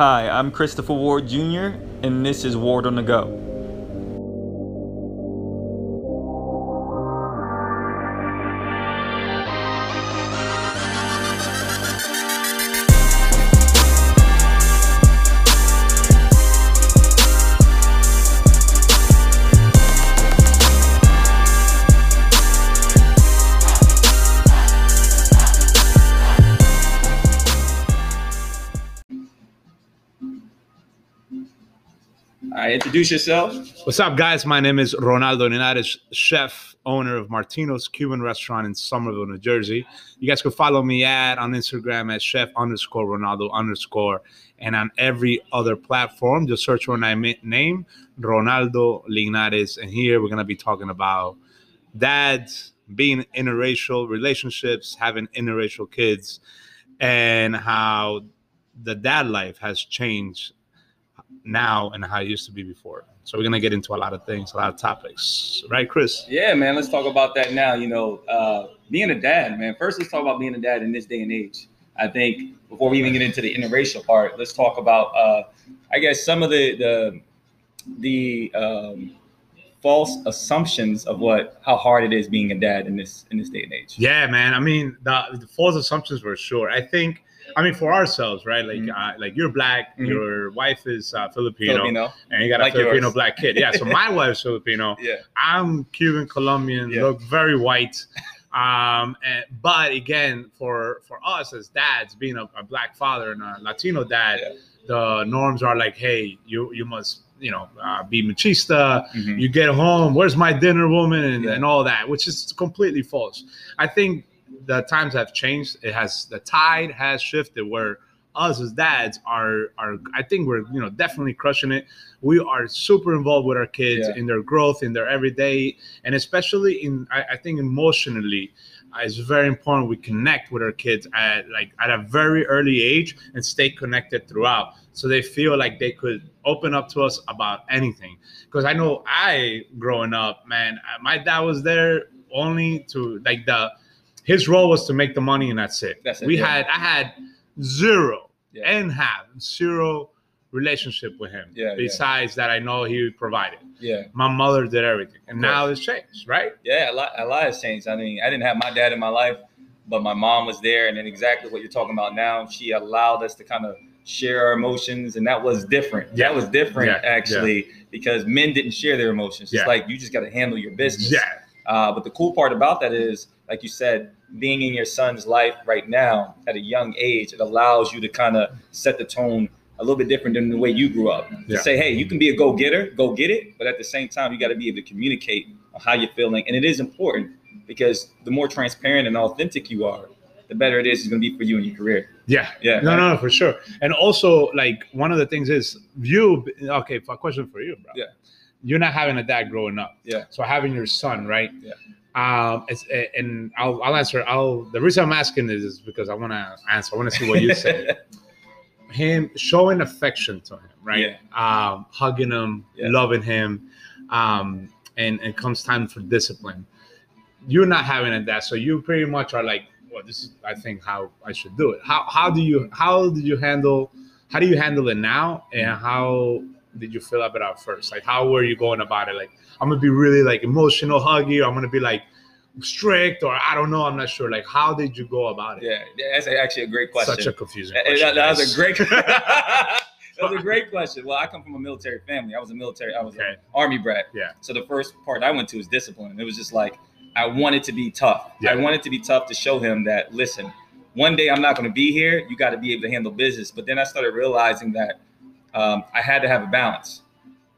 Hi, I'm Christopher Ward Jr., and this is Ward on the Go. Introduce yourself. What's up, guys? My name is Ronaldo Linares, chef, owner of Martino's Cuban restaurant in Somerville, New Jersey. You guys can follow me at on Instagram at chef underscore Ronaldo underscore and on every other platform. Just search for my name, Ronaldo Linares. And here we're going to be talking about dads, being interracial relationships, having interracial kids, and how the dad life has changed now and how it used to be before. So we're gonna get into a lot of things, a lot of topics, right, Chris? Yeah, man. Let's talk about that now. You know, uh, being a dad, man. First, let's talk about being a dad in this day and age. I think before we even get into the interracial part, let's talk about, uh, I guess, some of the the the um, false assumptions of what how hard it is being a dad in this in this day and age. Yeah, man. I mean, the, the false assumptions were sure. I think, I mean, for ourselves, right? Like, Mhm. uh, like you're black, Mhm. your wife is uh, Filipino, Filipino. and you got Like a Filipino yours. black kid. Yeah. So my wife's Filipino. Yeah. I'm Cuban, Colombian, Yeah. look very white. Um, and, but again, for for us as dads, being a, a black father and a Latino dad, Yeah. the norms are like, hey, you you must you know uh, be machista. Mhm. You get home, where's my dinner, woman, and, Yeah. and all that, which is completely false. I think the times have changed. It has the tide has shifted where us as dads are are I think we're you know definitely crushing it. We are super involved with our kids Yeah. in their growth, in their everyday, and especially in I, I think emotionally. uh, It's very important we connect with our kids at like at a very early age and stay connected throughout, so they feel like they could open up to us about anything. Because I know I growing up, man, uh, my dad was there only to like the his role was to make the money and that's it. That's it, we yeah. had I had zero Yeah. and have zero relationship with him. Yeah, yeah. Besides that, I know he provided. Yeah. My mother did everything, and now it's changed, right? Yeah, a lot, a lot has changed. I mean, I didn't have my dad in my life, but my mom was there, and then exactly what you're talking about now. She allowed us to kind of share our emotions, and that was different. Yeah. That was different Yeah, actually because men didn't share their emotions. It's Yeah. like you just got to handle your business. Yeah, Uh, but the cool part about that is, like you said, being in your son's life right now at a young age, it allows you to kind of set the tone a little bit different than the way you grew up. To say, hey, you can be a go getter, go get it, but at the same time, you got to be able to communicate on how you're feeling, and it is important because the more transparent and authentic you are, the better it is going to be for you in your career. yeah, Yeah. No, no, no, for sure. And also, like one of the things is you. Okay, a question for you, bro. Yeah. You're not having a dad growing up. Yeah. So having your son, right? Yeah. Um, it's, and I'll, I'll answer. I'll. The reason I'm asking this is because I want to answer. I want to see what you say. him showing affection to him, right? Um, hugging him, Yeah. loving him, um, and and comes time for discipline. You're not having it that, so you pretty much are like, well, this is I think how I should do it. How how do you how did you handle how do you handle it now, and how did you feel about it first? Like how were you going about it? Like I'm gonna be really like emotional, huggy, or I'm gonna be like strict, or I don't know, I'm not sure. Like how did you go about it? Yeah, that's actually a great question. Such a confusing And question. that, that was a great. that was a great question. Well, I come from a military family. I was a military. I was Okay. an army brat. Yeah. So the first part I went to was discipline. It was just like I wanted to be tough. Yeah. I wanted to be tough to show him that listen, one day I'm not going to be here. You got to be able to handle business. But then I started realizing that um, I had to have a balance.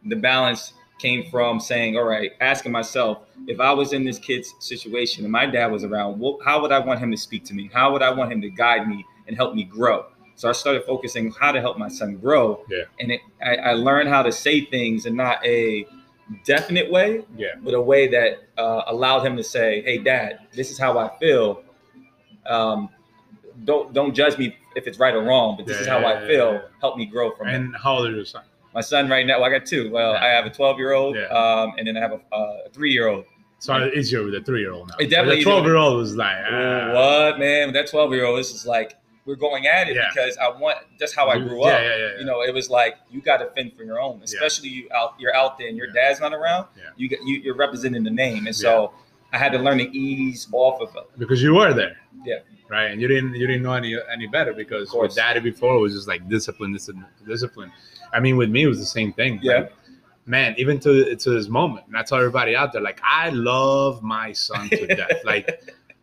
The balance came from saying, all right, asking myself, if I was in this kid's situation and my dad was around, well, how would I want him to speak to me? How would I want him to guide me and help me grow? So I started focusing on how to help my son grow. Yeah. And it, I, I learned how to say things in not a definite way, Yeah. but a way that uh, allowed him to say, "Hey, Dad, this is how I feel. Um, don't don't judge me if it's right or wrong, but this is how Yeah, I yeah, feel. yeah. Help me grow from it." And how old is your son? My son right now, well, I got two. Well, Yeah. I have a 12 year old, um, and then I have a, a three year old. So it's easier with a three year old now. It definitely the twelve year old was like, ah, what man? That 12 year old, is like we're going at it Yeah. because I want that's how I grew yeah, up. yeah, yeah, yeah. You know, it was like you got to fend for your own, especially you out you're out there and your Yeah. dad's not around. Yeah. You get you, you're representing the name, and so I had to learn to ease off of it. because you were there. Yeah. Right. And you didn't you didn't know any any better because with daddy before it was just like discipline, discipline, discipline. I mean, with me it was the same thing. Yeah. Like, man, even to to this moment, and I tell everybody out there, like I love my son to death. Like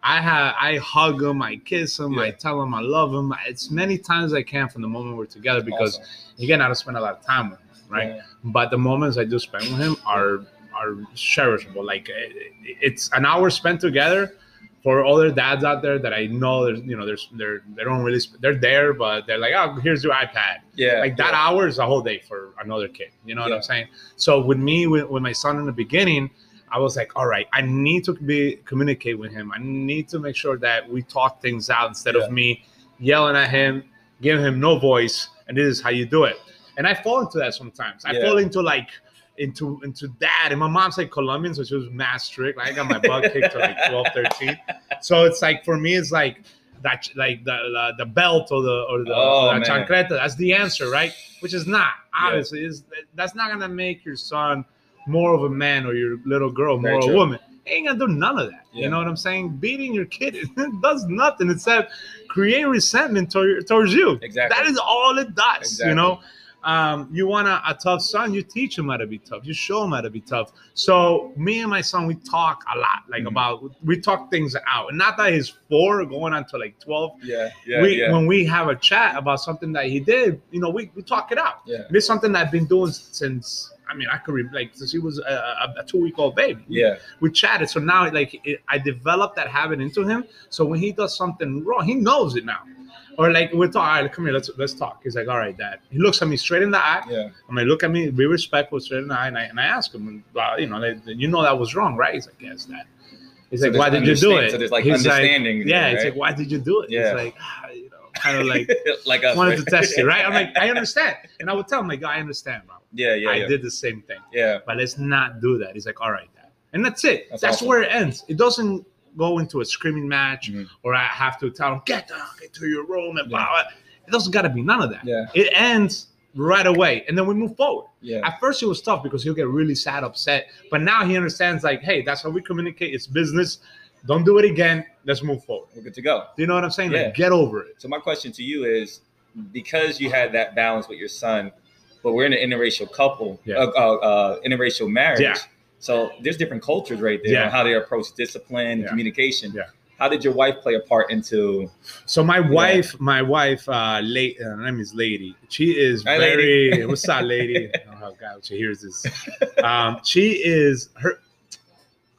I have I hug him, I kiss him, I tell him I love him. It's many times I can from the moment we're together because Awesome. again, I don't spend a lot of time with him, right? Yeah. but the moments I do spend with him are are cherishable. Like it- it's an hour spent together. For other dads out there that I know, there's you know, there's they're they don't really sp- they're there, but they're like, oh, here's your iPad. Yeah. Like that yeah. hour is a whole day for another kid. You know what Yeah. I'm saying? So with me, with, with my son in the beginning, I was like, all right, I need to be communicate with him. I need to make sure that we talk things out instead Yeah. of me yelling at him, giving him no voice, and this is how you do it. And I fall into that sometimes. I fall into like into into that. And my mom's like Colombian, so she was mad strict. Like I got my butt kicked to like 12, 13. So it's like for me, it's like that like the the, the belt or the or the, Oh, or the chancleta. That's the answer, right? Which is not Yeah. obviously is that's not gonna make your son more of a man or your little girl Very more a true. woman. Ain't gonna do none of that. Yeah. You know what I'm saying? Beating your kid does nothing except create resentment toward, towards you. Exactly. That is all it does. Exactly. You know, um, you want a, a tough son, you teach him how to be tough. You show him how to be tough. So me and my son, we talk a lot, like Mhm. about we talk things out. And not that he's four going on to like twelve. Yeah. Yeah. we yeah. when we have a chat about something that he did, you know, we, we talk it out. Yeah. It's something that I've been doing since. I mean, I could re- like since he was a, a, a two week old baby. yeah. We chatted, so now like it, I developed that habit into him. So when he does something wrong, he knows it now. Or like we're talking, all right, come here, let's let's talk. He's like, all right, dad. He looks at me straight in the eye. Yeah. I'm like, look at me, be respectful, straight in the eye, and I, and I ask him, well, you know, like, you know that was wrong, right? He's like, yes, dad. He's So like, why did you do it? so there's, like, He's understanding yeah, there, it's like, why did you do it? Yeah. He's like, ah, you know, kind of like like us. wanted to test you, right? I'm like, I understand, and I would tell him like, I understand, bro. Yeah. Yeah. I Yeah. did the same thing, Yeah. but let's not do that. He's like, all right, dad, and that's it. That's That's, where it ends. It doesn't go into a screaming match, Mhm. or I have to tell him get down, get to your room, and blah. Yeah. blah. It doesn't got to be none of that. Yeah. It ends right away, and then we move forward. Yeah. At first, it was tough because he'll get really sad, upset. But now he understands, like, hey, that's how we communicate. It's business. Don't do it again. Let's move forward. We're good to go. Do you know what I'm saying? Yeah. Like, get over it. So my question to you is, because you had that balance with your son, but we're in an interracial couple, Yeah. uh, uh, uh, interracial marriage. Yeah. So there's different cultures right there Yeah. on how they approach discipline, Yeah. communication. Yeah. How did your wife play a part into? So my wife, my wife, uh, late, uh, her name is Lady. She is Hi, very. Lady. what's up, Lady? oh God, she hears this. Um, she is her.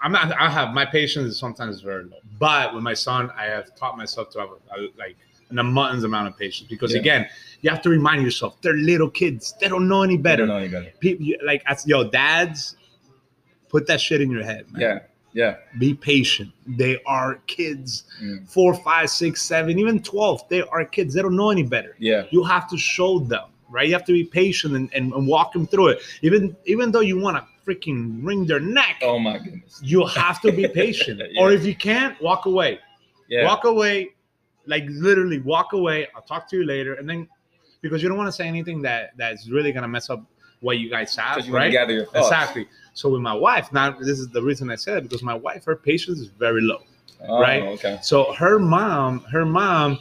I'm not. I have my patience is sometimes very low, but with my son, I have taught myself to have a, a, like an abundance amount of patience because Yeah. again, you have to remind yourself they're little kids. They don't know any better. don't know any better. people you- like as yo dads put that shit in your head man. Yeah. Yeah. be patient they are kids Mm. four five six seven even 12 they are kids they don't know any better Yeah. you have to show them right you have to be patient and, and, and walk them through it even even though you want to freaking wring their neck Oh my goodness. you have to be patient Yeah. or if you can't walk away Yeah. walk away like literally walk away i'll talk to you later and then because you don't want to say anything that that's really gonna mess up what you guys have right gather your thoughts. Exactly. So with my wife, now this is the reason I said it because my wife, her patience is very low. Oh, right? Okay. So her mom, her mom,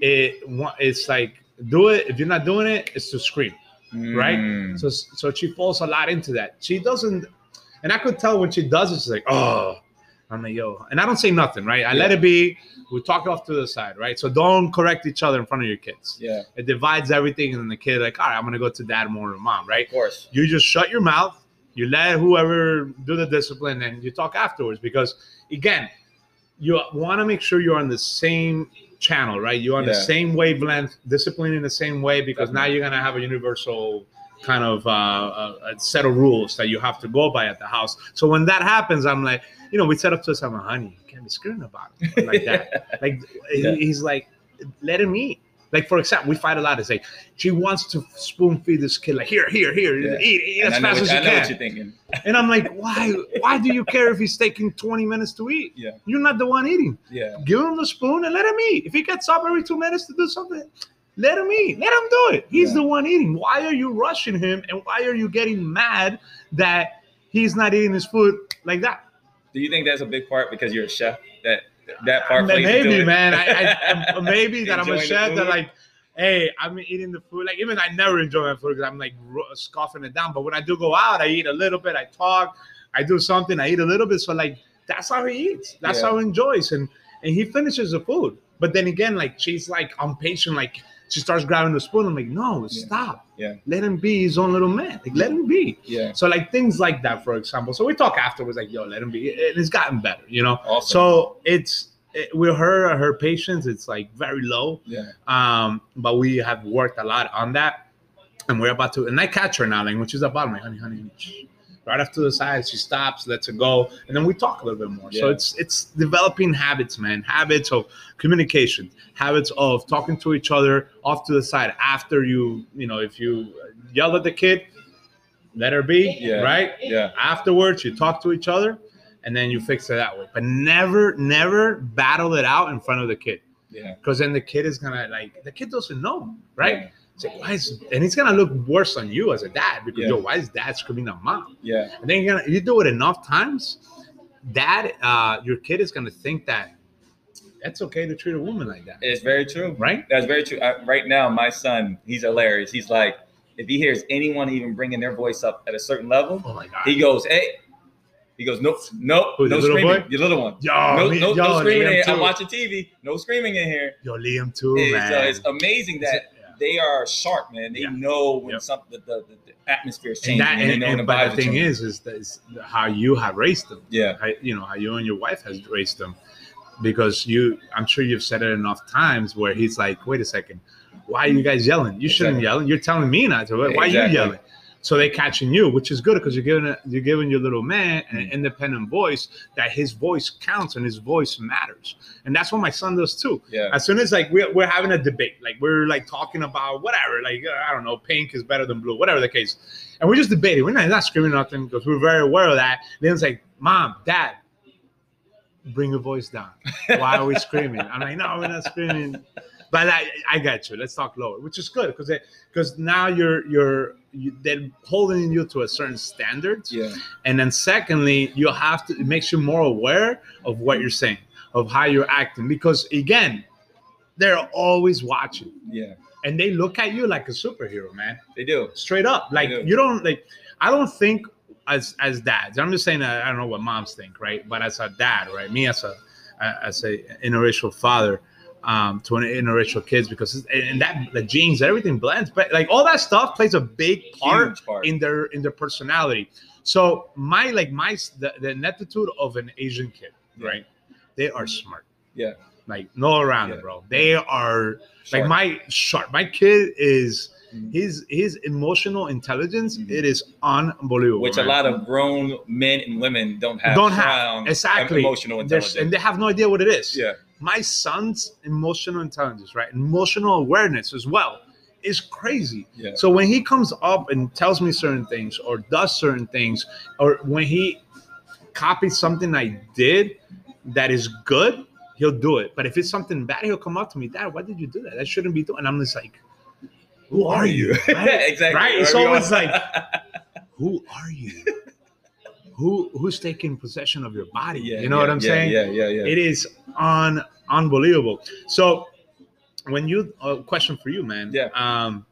it it's like do it. If you're not doing it, it's to scream. Right? Mm. So so she falls a lot into that. She doesn't, and I could tell when she does it, she's like, oh, I'm like yo, and I don't say nothing, right? I let it be. We talk off to the side, right? So don't correct each other in front of your kids. Yeah. It divides everything, and then the kid like, all right, I'm gonna go to dad more than mom, right? Of course. you just shut your mouth you let whoever do the discipline and you talk afterwards because again you want to make sure you're on the same channel right? You're on the same wavelength discipline in the same way because now you're going to have a universal kind of uh, a, a set of rules that you have to go by at the house. So when that happens i'm like you know we set up to some honey you can't be screaming about it like that. Like Yeah. he's like let him eat Like for example, we fight a lot. It's like she wants to spoon feed this kid, like here, here, here, Yeah. eat, eat as fast what, as you I know can. what you're thinking. And I'm like, why? Why do you care if he's taking 20 minutes to eat? Yeah. You're not the one eating. Yeah. Give him the spoon and let him eat. If he gets up every two minutes to do something, let him eat. Let him do it. He's Yeah. the one eating. Why are you rushing him? And why are you getting mad that he's not eating his food like that? Do you think that's a big part because you're a chef? That that part maybe, man. I, I, um, maybe that I'm a chef that like, hey, I'm eating the food. Like even I never enjoy my food because I'm like scoffing it down. But when I do go out, I eat a little bit. I talk. I do something. I eat a little bit. So like that's how he eats. That's Yeah. how he enjoys, and and he finishes the food. But then again, like she's like impatient. Like she starts grabbing the spoon. I'm like, no, Yeah. stop. Yeah. Let him be his own little man. Like let him be. Yeah. So like things like that, for example. So we talk afterwards, like, yo, let him be. And it's gotten better, you know. Awesome. So it's it, with her, her patience, it's like very low. yeah. Um, but we have worked a lot on that, and we're about to. And I catch her now, like when she's about, I'm honey, honey, honey. Shh." Right after the side, she stops, lets it go, and then we talk a little bit more. So it's it's developing habits, man. Habits of communication, habits of talking to each other off to the side after you, you know, if you yell at the kid, let her be, Yeah. right? Yeah. afterwards you talk to each other and then you fix it that way but never never battle it out in front of the kid Yeah. because then the kid is gonna like the kid doesn't know right Yeah. It's like, why is and it's gonna look worse on you as a dad because Yeah. yo why is dad screaming at mom Yeah. and then you're gonna you do it enough times dad uh your kid is gonna think that that's okay to treat a woman like that It's very true. right That's very true. I, right now, my son, he's hilarious. He's like, if he hears anyone even bringing their voice up at a certain level, oh my god he goes, "Hey." He goes, nope, nope, Who, no screaming. boy? Your little one. yo no, me- no, yo, no screaming. I'm watching TV. No screaming in here. yo Liam too It's, man uh, it's amazing that. They are sharp, man. They Yeah. know when Yep. something the, the, the atmosphere is and changing, that and, and, and, the but the thing changing. is is, that is how you have raised them yeah, how, you know how you and your wife has raised them because you i'm sure you've said it enough times where he's like wait a second why are you mm. guys yelling you shouldn't Exactly. yell you're telling me not to why Exactly. are you yelling so they're catching you which is good because you're giving you're giving your little man an Mm. independent voice that his voice counts and his voice matters. And that's what my son does too. Yeah, as soon as like we're, we're having a debate like we're like talking about whatever like uh, i don't know pink is better than blue whatever the case. And we're just debating. We're not, not screaming nothing because we're very aware of that. Then it's like mom dad bring your voice down. Why are we screaming? I'm like no we're not screaming. But i i got you. Let's talk lower which is good because because now you're you're you, they're holding you to a certain standard. yeah, and then secondly, you have to it makes you more aware of what you're saying, of how you're acting. Because again, they're always watching. yeah. And they look at you like a superhero, man. They do. Straight up. Like do. you don't like I don't think as as dads, I'm just saying that I don't know what moms think, right? But as a dad, right? Me as a as a interracial father, um, to an interracial kids because and that the genes, everything blends, but like all that stuff plays a big part part. in their in their personality. So my like my the, the ineptitude of an Asian kid, Yeah. right? They are smart. Yeah. Like no around Yeah. it, bro. They are like my sharp. My kid is Mhm. his his emotional intelligence. Mhm. It is unbelievable. which a lot of grown men and women don't have. Don't have. exactly emotional There's- intelligence. and they have no idea what it is. yeah, My son's emotional intelligence, right? Emotional awareness as well is crazy. yeah, So when he comes up and tells me certain things or does certain things, or when he copies something I did that is good, he'll do it. But if it's something bad, he'll come up to me, Dad, why did you do that? That shouldn't be doing. And I'm just like, Who are you? Right? exactly. Right? It's always like, Who are you? Who who's taking possession of your body? yeah, you know yeah, what I'm yeah, saying? Yeah, yeah, yeah. It is un unbelievable. So when you a question for you, man. Yeah. Um,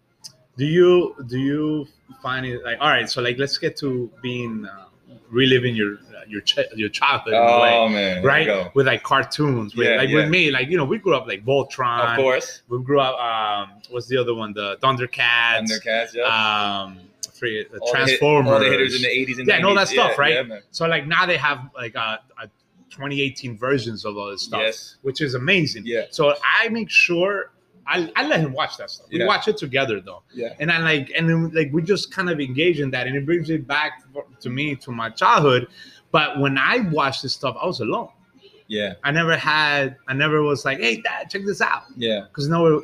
do you do you find it like all right? So like let's get to being uh, reliving your uh, your ch- your childhood a way, oh man, right? With like cartoons, with, Yeah, like yeah. with me, like you know, we grew up like Voltron. Of course, We grew up. Um, what's the other one? The Thundercats. Thundercats. Yeah. Um, three, the All the hit- Transformers. all the hitters in the 80s and Yeah, and all that stuff, Yeah, right? Yeah. So like now they have like uh, uh, a, a 2018 versions of all this stuff, Yes. which is amazing. Yeah. So I make sure I, I let him watch that stuff. We Yeah. watch it together though, Yeah. and I like and then like we just kind of engage in that, and it brings it back to me to my childhood. But when I watched this stuff, I was alone. Yeah, I never had. I never was like, "Hey, Dad, check this out," yeah, because no,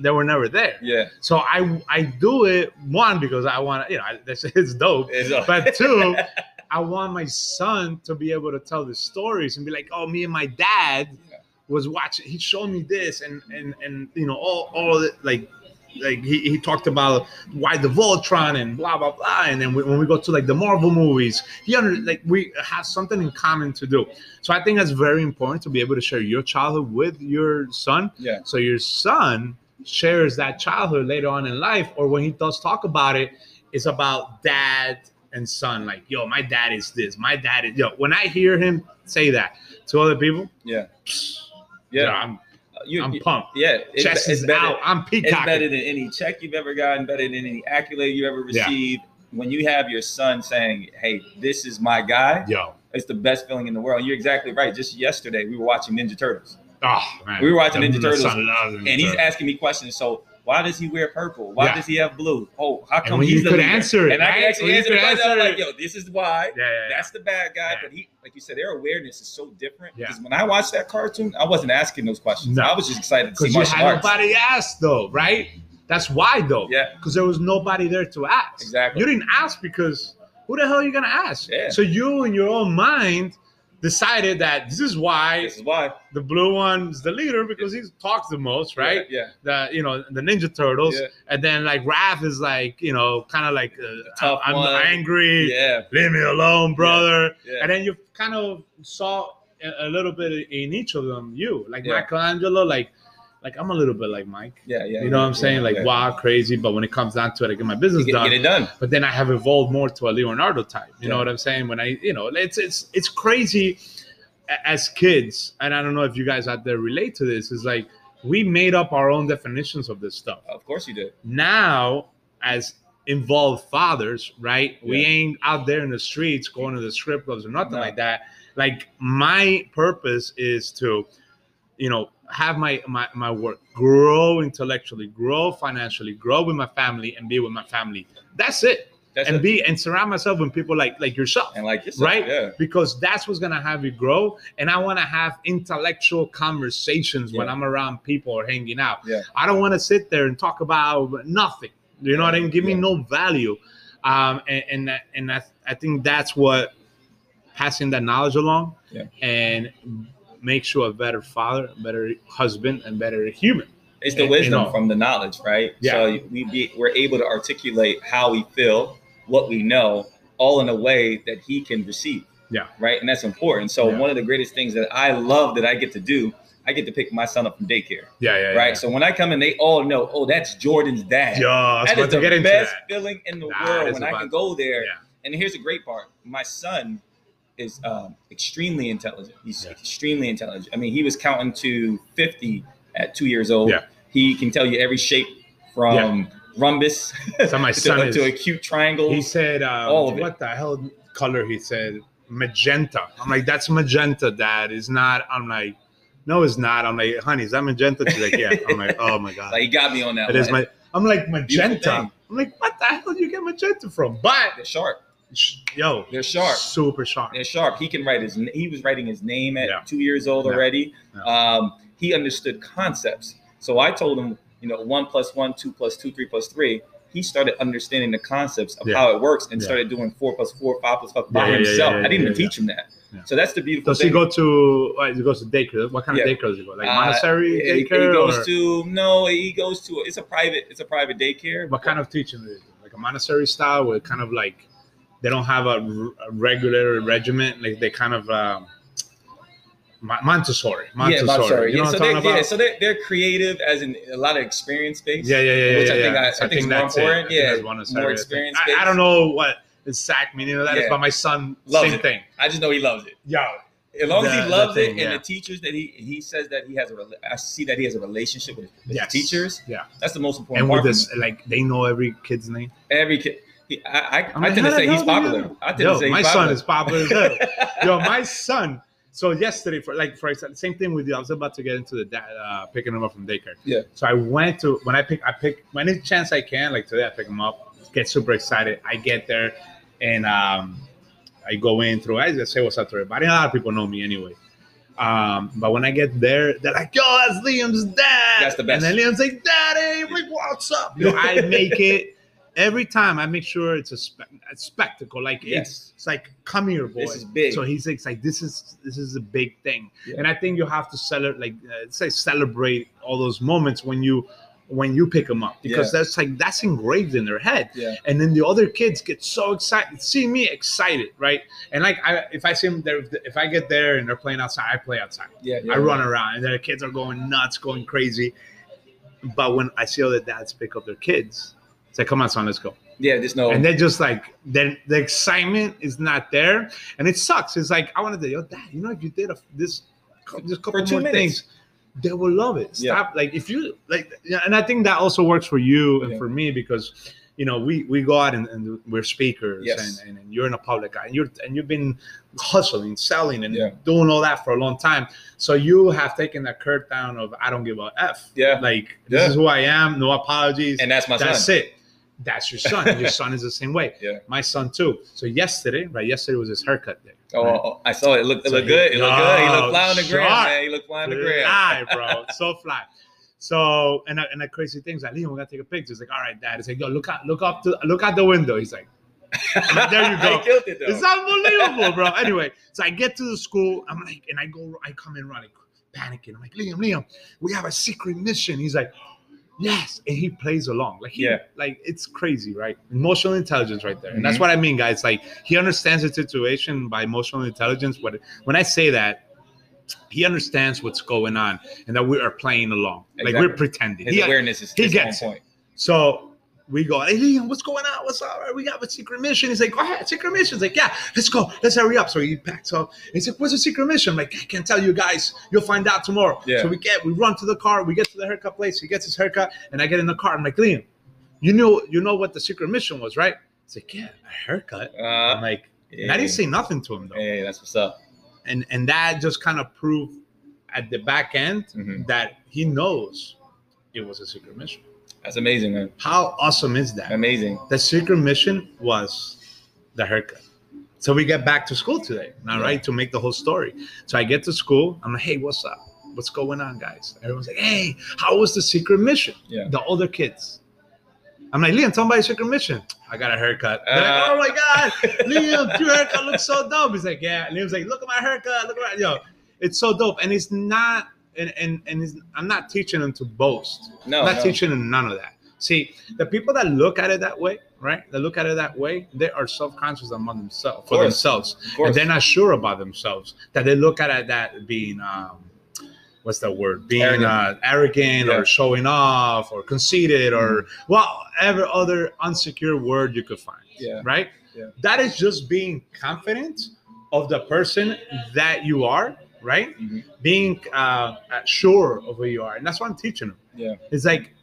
they were never there. yeah. So I I do it one because I want to, you know, I, that's it's dope. It's But two, I want my son to be able to tell the stories and be like, "Oh, me and my dad Yeah. was watching. He showed me this, and and and you know, all all it, like." Like he, he talked about why the Voltron and blah blah blah, and then we, when we go to like the Marvel movies, he under like we have something in common to do. So I think that's very important to be able to share your childhood with your son, yeah, so your son shares that childhood later on in life, or when he does talk about it, it's about dad and son. Like, yo, my dad is this. My dad is yo. When I hear him say that to other people, yeah, yeah. yo, I'm You, I'm pumped. yeah. It's, Chest it's is better. out. I'm It's better than any check you've ever gotten. Better than any accolade you ever Yeah. received. When you have your son saying, "Hey, this is my guy," Yo, it's the best feeling in the world. You're exactly right. Just yesterday, we were watching Ninja Turtles, oh man, We were watching Ninja Turtles, Ninja and he's Turtles. asking me questions. So. Why does he wear purple? Why Yeah. does he have blue? Oh, how come he's the could leader? answer it, And I can actually answer the could question. I'm answer like, yo, this is why. yeah, yeah. That's the bad guy. But he, like you said, their awareness is so different. Yeah. Because when I watched that cartoon, I wasn't asking those questions. No. I was just excited to see because you martial had arts. nobody ask though, right? That's why though. Yeah. Because there was nobody there to ask. Exactly. You didn't ask because who the hell are you gonna ask? Yeah. So you in your own mind decided that this is why This is why. the blue one's the leader because he talks the most, right? Yeah. The you know the Ninja Turtles, Yeah. and then like Raph is like you know kind of like uh, I'm one. angry, Yeah. leave me alone, brother. Yeah. And then you kind of saw a, a little bit in each of them. You like Yeah. Michelangelo, like like I'm a little bit like Mike. Yeah. Yeah. You know what I'm yeah, saying? Like yeah. wild, crazy, but when it comes down to it, I get my business Get, done. get it done. But then I have evolved more to a Leonardo type. You know what I'm saying? When I, you know, it's it's it's crazy as kids, and I don't know if you guys out there relate to this. Is like we made up our own definitions of this stuff. Of course you did. Now, as involved fathers, right? We ain't out there in the streets going to the strip clubs or nothing No. like that. Like my purpose is to, you know, have my my my work grow intellectually, grow financially, grow with my family, and be with my family. That's it. That's and it. be and surround myself with people like like yourself. and like yourself, right? Yeah. Because that's what's gonna have you grow. And I want to have intellectual conversations when I'm around people or hanging out. Yeah. I don't want to sit there and talk about nothing. You know what I mean? Give me no value. Um, and and that, and that, I think that's what passing that knowledge along Yeah. and makes you a better father, a better husband, and better human. It's the And- wisdom you know. from the knowledge, right? Yeah. So we be we're able to articulate how we feel, what we know, all in a way that he can receive. Yeah. Right. And that's important. So Yeah. one of the greatest things that I love that I get to do, I get to pick my son up from daycare. Yeah, yeah, Right. So when I come in, they all know, oh, that's Jordan's dad. Yeah, That is was that about is the best feeling in the That world when I can go there. Yeah. And here's the great part: my son is um, extremely intelligent. He's Yeah. extremely intelligent. I mean, he was counting to 50 at two years old. Yeah. He can tell you every shape from rhombus So my to, son is. to acute triangles. He said, um, All of it. "What the hell color?" He said, "Magenta." I'm like, "That's magenta, Dad. It's not." I'm like, "No, it's not." I'm like, "Honey, is that magenta?" She's like, "Yeah." I'm like, "Oh my god, like he got me on that. it is my." I'm like magenta. I'm like, "What the hell do you get magenta from?" But They're sharp. Yo, They're sharp. super sharp. They're sharp. He can write his. He was writing his name at Yeah. two years old Yeah. already. Yeah. Um, he understood concepts. So I told him, you know, one plus one, two plus two, three plus three. He started understanding the concepts of how it works and started doing four plus four, five plus five by himself. I didn't even teach him that. So that's the beautiful Does he thing. go to? Uh, he goes to daycare. What kind of daycare does he go? Like Uh, Montessori he, he daycare? goes or to no, he goes to it's a private, it's a private daycare. what kind of teaching? is it? Like a Montessori style, with kind of like they don't have a, r- a regular regiment. Like they kind of um, Mon- Montessori. Montessori. Yeah, Montessori. You know yeah, so I'm they, talking yeah, about? so they're, they're creative as in a lot of experience based. Yeah, yeah, yeah, Which yeah. I think yeah. I- So I think is more that's it. important. I think Yeah, more I think. experience I, I don't know what the exact meaning of that is, Yeah. but my son, Loves same it. thing. I just know he loves it. Yo, As long as he loves thing, it, and yeah. the teachers that he he says that he has a I see that he has a relationship with his Yes. teachers. Yeah. that's the most important and with this, like they know every kid's name. every kid, he, I I, I'm I like, tend to say he's hell do you popular. know? I tend Yo, to say my he's son is popular as hell. Yo, my son. So yesterday, for like for example, same thing with you. I was about to get into the dad uh, picking him up from daycare. Yeah. So I went to when I pick I pick when any chance I can. Like today, I pick him up. Get super excited. I get there, and um, I go in through. I just say what's up to everybody. A lot of people know me anyway. Um, but when I get there, they're like, "Yo, that's Liam's dad." That's the best. And then Liam's like, "Daddy, like, what's up?" You know, I make it every time. I make sure it's a, spe- a spectacle. Like it's, Yes. it's like, "Come here, boy." This is big. So he's like, like, "This is this is a big thing," Yeah. and I think you have to celebrate, like, uh, say, celebrate all those moments when you when you pick them up because Yeah. that's like that's engraved in their head Yeah. and then the other kids get so excited see me excited right and like I, if i see them there if i get there and they're playing outside i play outside Yeah. yeah i run around and the kids are going nuts going crazy but when i see other dads pick up their kids come on son let's go Yeah. There's no. and they're just like then the excitement is not there and it sucks it's like i wanted to yo dad you know if you did a, this just couple more minutes. things they will love it Yeah. stop like if you like yeah, and i think that also works for you and Yeah. for me because you know we we go out and, and we're speakers Yes. and, and, and you're in a public eye and you're and you've been hustling selling and Yeah. doing all that for a long time so you have taken that curve down of i don't give a f Yeah. like this Yeah. is who i am no apologies and that's my that's son. it. That's your son. and your son is the same way. Yeah. My son too. So yesterday, right? Yesterday was his haircut day. Oh, right? oh, I saw it. It looked, it So looked he- good. It looked good. He looked fly on the sharp. man. He looked fly on the gram. Fly, bro. so fly. So and and the crazy things like Liam, we gotta take a picture. It's like, all right, dad. It's like, yo, look out, look up to look out the window. He's like, there you go. he it. It's unbelievable, bro. Anyway, so I get to the school. I'm like, and I go, I come in running, panicking. I'm like, Liam, Liam, we have a secret mission. He's like, yes, and he plays along. Like, he, Yeah. like it's crazy, right? Emotional intelligence, right there, and that's Mhm. what I mean, guys. Like, he understands the situation by emotional intelligence. But when I say that. He understands what's going on and that we are playing along. Like we're pretending. His He- awareness is, he gets point. so we go, hey Liam, what's going on? What's up? We got a secret mission. He's like, go ahead, secret mission. He's like, yeah, let's go. Let's hurry up. So he packs up. He's like, what's the secret mission? I'm like, I can't tell you guys. You'll find out tomorrow. Yeah. So we get, we run to the car. We get to the haircut place. He gets his haircut, and I get in the car. I'm like, Liam, you know, you know what the secret mission was, right? He's like, yeah, a haircut. I'm Uh, like, yeah, and I didn't say nothing to him though, Hey, that's what's up. and and that just kind of proved at the back end Mhm. that he knows it was a secret mission. That's amazing, man. How awesome is that? Amazing. The secret mission was the haircut. So we get back to school today, all Yeah. right, to make the whole story. So I get to school. I'm like, hey, what's up? What's going on, guys? Everyone's like, hey, how was the secret mission? Yeah. The older kids. I'm like, Liam, tell me about your secret mission. I got a haircut. They're like, Uh. oh my God, Liam, your haircut looks so dope. He's like, yeah. Liam's like, look at my haircut. Look at my, yo, it's so dope. And it's not, and and, and I'm not teaching them to boast. No, I'm not no. teaching them none of that. See, the people that look at it that way, right? They look at it that way, they are self-conscious among themselves for themselves, and they're not sure about themselves. That they look at it that being, um, what's that word? Being Arrogant. uh, arrogant Yeah. or showing off or conceited or Mm-hmm. well, every other unsecure word you could find. Yeah. Right. Yeah. That is just being confident of the person that you are. Right. Mhm. Being uh, sure of who you are, and that's what I'm teaching them. Yeah. It's like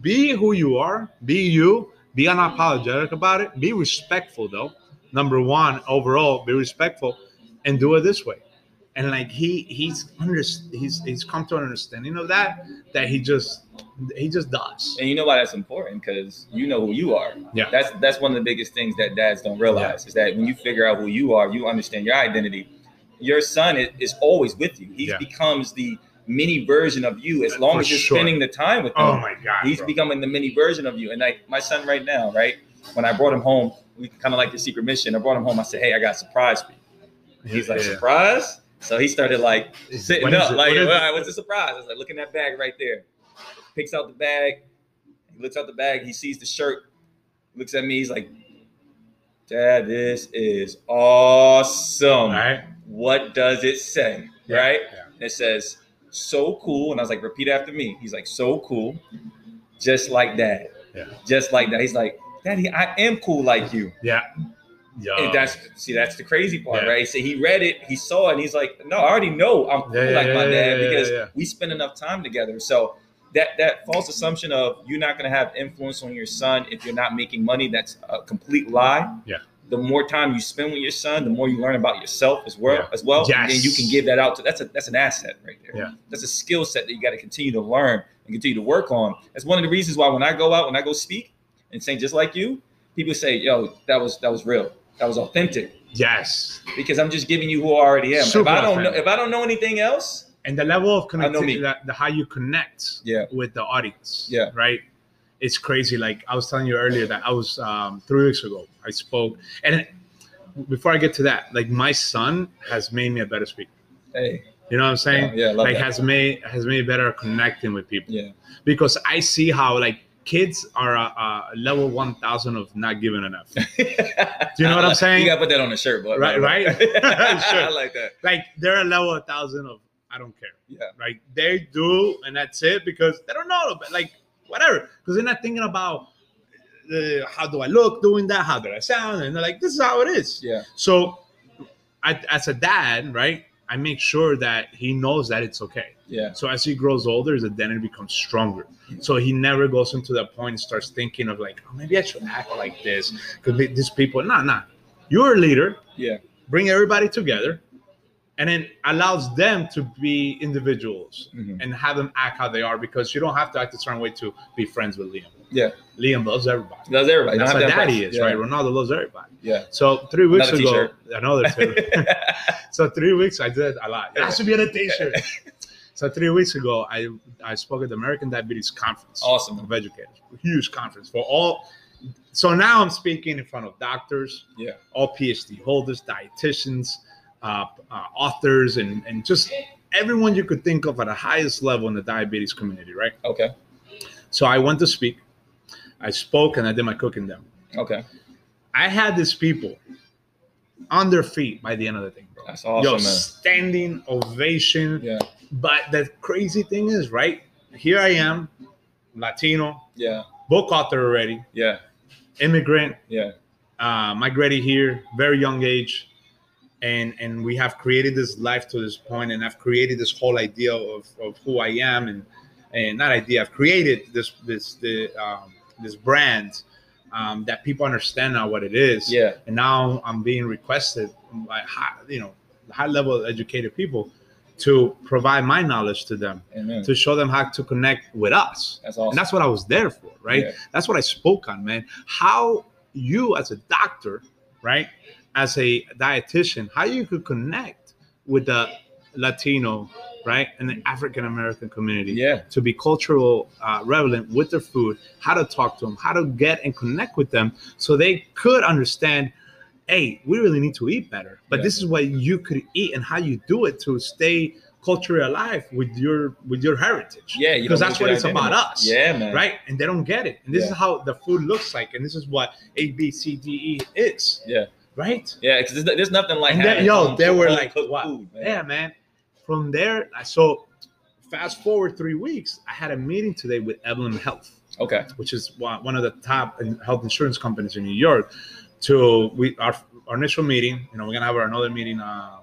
be who you are, be you, be unapologetic about it, be respectful though. Number one, overall, be respectful and do it this way. And like he he's under he's he's come to an understanding of that that he just he just does. And you know why that's important? Because you know who you are. Yeah. That's that's one of the biggest things that dads don't realize is that when you figure out who you are, you understand your identity. Your son is, is always with you. He Yeah. becomes the mini version of you as long For as you're sure. spending the time with oh him. Oh my god. He's bro. becoming the mini version of you. And like my son right now, right? When I brought him home, we kind of like the secret mission. I brought him home. I said, "Hey, I got a surprise for you." He's like, Yeah. "Surprise!" So he started like sitting up, like, What is "All right, "What's the surprise?" I was like, "Look in that bag right there." Picks out the bag. He looks out the bag. He sees the shirt. Looks at me. He's like, "Dad, this is awesome. All right. What does it say?" Yeah, Right? yeah. It says, "So cool." And I was like, "Repeat after me." He's like, "So cool, just like that." Yeah. Just like that. He's like, "Daddy, I am cool like you." Yeah. Yeah. That's see, that's the crazy part, Yeah. right? So he read it, he saw it, and he's like, "No, I already know I'm cool Yeah, like my dad because we spend enough time together." So that that false assumption of you're not going to have influence on your son if you're not making money, that's a complete lie. Yeah. The more time you spend with your son, the more you learn about yourself as well. Yeah. As well, Yes. and then you can give that out to. That's a that's an asset right there. Yeah. That's a skill set that you got to continue to learn and continue to work on. That's one of the reasons why when I go out, when I go speak and say just like you, people say, "Yo, that was that was real." that was authentic Yes. because I'm just giving you who I already am. Super if I don't know, if I don't know anything else, And the level of connectivity, that, the how you connect Yeah. with the audience. Yeah. Right. It's crazy. Like I was telling you earlier that I was um, three weeks ago. I spoke, and before I get to that, like my son has made me a better speaker. hey, You know what I'm saying? yeah, yeah, like that. has made has made better connecting with people. yeah, because I see how like kids are a, a level one thousand of not giving enough. do you know what I'm saying? You gotta put that on the shirt, but Right, right? I Sure. I like that. Like they're a level a thousand of I don't care. Yeah, Like they do, and that's it because they don't know. But like whatever, because they're not thinking about uh, how do I look doing that, how do I sound, and they're like, this is how it is. yeah, So, I, as a dad, right, I make sure that he knows that it's okay. yeah, So as he grows older, his identity becomes stronger. So he never goes into that point and starts thinking of like, oh, maybe I should act like this because these people. Nah, nah. You're a leader. yeah, Bring everybody together, and then allows them to be individuals Mhm. and have them act how they are because you don't have to act a certain way to be friends with Liam. yeah. Liam loves everybody. That's everybody. You That's don't how daddy is, yeah. right? Ronaldo loves everybody. Yeah. So three weeks Another ago, t-shirt. another two. so three weeks I did a lot. It has to be on a t-shirt. so three weeks ago, I I spoke at the American Diabetes Conference Awesome. of educators, huge conference for all. So now I'm speaking in front of doctors, Yeah. all PhD holders, dietitians, uh, uh, authors, and and just everyone you could think of at the highest level in the diabetes community, right? Okay. So I went to speak. I spoke and I did my cooking demo. Okay. I had these people on their feet by the end of the thing, bro. That's awesome, Yo, man. standing ovation. Yeah. But the crazy thing is, right? Here I am, Latino, Yeah. book author already, Yeah. immigrant, Yeah. uh, migrated here, very young age, and and we have created this life to this point, and I've created this whole idea of, of who I am, and and not idea, I've created this this the um, this brand um, that people understand now what it is, Yeah. and now I'm being requested by high, you know high level educated people to provide my knowledge to them Amen. to show them how to connect with us. That's awesome. And that's what I was there for, right? Yeah. That's what I spoke on, man. How you, as a doctor, right, as a dietitian, how you could connect with the Latino, right, and the African American community Yeah. to be cultural uh, relevant with their food, how to talk to them, how to get and connect with them, so they could understand. Hey, we really need to eat better, but Yeah. this is what you could eat and how you do it to stay culturally alive with your with your heritage. Yeah. you because that's what it's about us Yeah, man. right? And they don't get it. And this Yeah. is how the food looks like, and this is what A, B, C, D, E is, Yeah. Right? Yeah. Because there's, there's nothing like having yo, they were like, food, man. yeah, man. From there, I so fast forward three weeks, I had a meeting today with EmblemHealth, Okay. which is one of the top health insurance companies in New York. To we our, our initial meeting, you know, we're gonna have our another meeting. Um,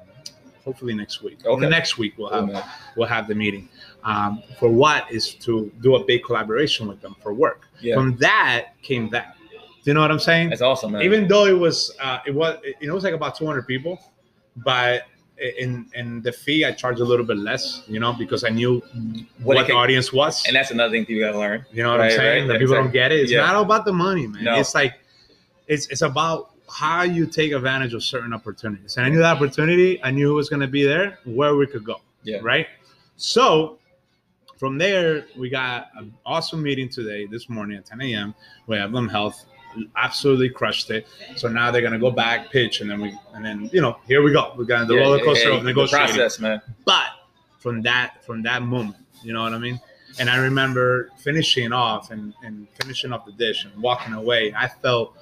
hopefully next week. Okay. Next week we'll have man. we'll have the meeting. Um, for what is to do a big collaboration with them for work. Yeah. From that came that. Do you know what I'm saying? That's awesome, man. Even though it was uh, it was it was like about 200 people, but in in the fee I charged a little bit less, you know, because I knew What what, the audience was. and that's another thing people gotta learn. you know what Right, I'm saying? right, That people don't get it. It's Yeah. not all about the money, man. No. It's like it's it's about how you take advantage of certain opportunities. And I knew that opportunity. I knew it was to be there, where we could go. Yeah. Right. So from there, we got an awesome meeting today, this morning at 10 a.m. with EmblemHealth. Absolutely crushed it. So now they're gonna go back, pitch, and then we, and then you know, here we go. We got the Yeah, roller coaster yeah, of the negotiating. process, man. But from that, from that moment, you know what I mean. And I remember finishing off and, and finishing off the dish and walking away. I felt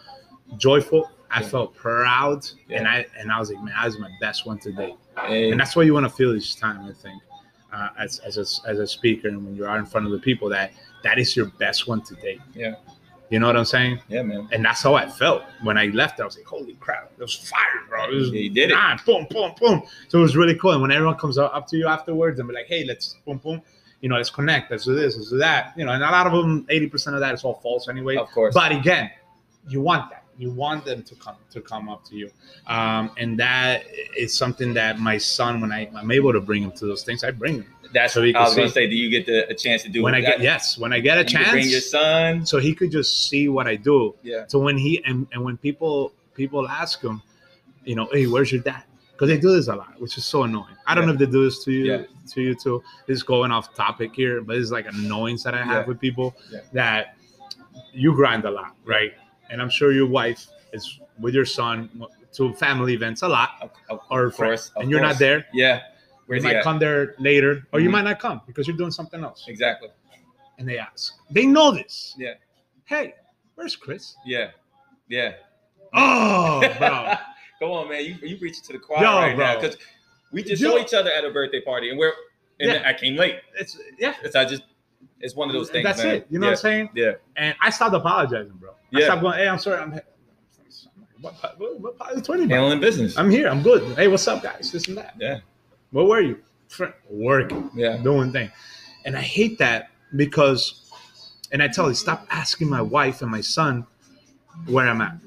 joyful. I Yeah. felt proud, Yeah. and I and I was like, man, that was my best one today Hey, and that's what you want to feel each time i think uh, as, as, a, as a speaker and when you are in front of the people that that is your best one to date Yeah. You know what i'm saying yeah, man. and that's how i felt when i left i was like holy crap it was fire bro it was Yeah, you did it. ah, boom boom boom so it was really cool and when everyone comes up up to you afterwards and be like hey let's boom boom you know let's connect let's do this let's do that you know and a lot of them 80% of that is all false anyway Of course. but again, you want that. You want them to come to come up to you, um, and that is something that my son, when I, I'm able to bring him to those things, I bring him. That's so what you I can was gonna say. Do you get the, a chance to do when I that? get yes, when I get a You can Bring your son. so he could just see what I do. Yeah. So when he and, and when people people ask him, you know, hey, where's your dad? Because they do this a lot, which is so annoying. I don't Yeah. know if they do this to you, Yeah. to you too. This is going off topic here, but it's like an annoyance that I have Yeah. with people that you grind a lot, right? And I'm sure your wife is with your son to family events a lot, Of, of, or of friends, and you're not there. Yeah. You Where's he might at? come there later, or you Mhm. might not come because you're doing something else. Exactly. And they ask, they know this. Yeah. Hey, where's Chris? Yeah. Yeah. Oh, bro. Come on, man. You you reaching to the choir Yo, right now because we just Yo. saw each other at a birthday party, and we're and Yeah. I came late. it's yeah. It's I just it's one of those things. That's man. it. You know yeah. what I'm saying? Yeah. And I stopped apologizing, bro. I Yeah. stopped going, hey, I'm sorry. I'm what, what, what part of the 20 bro? Handling business. I'm here. I'm good. Hey, what's up, guys? This and that. yeah. Where were you? Working, Yeah. doing thing. And I hate that because, and I tell you, stop asking my wife and my son where I'm at.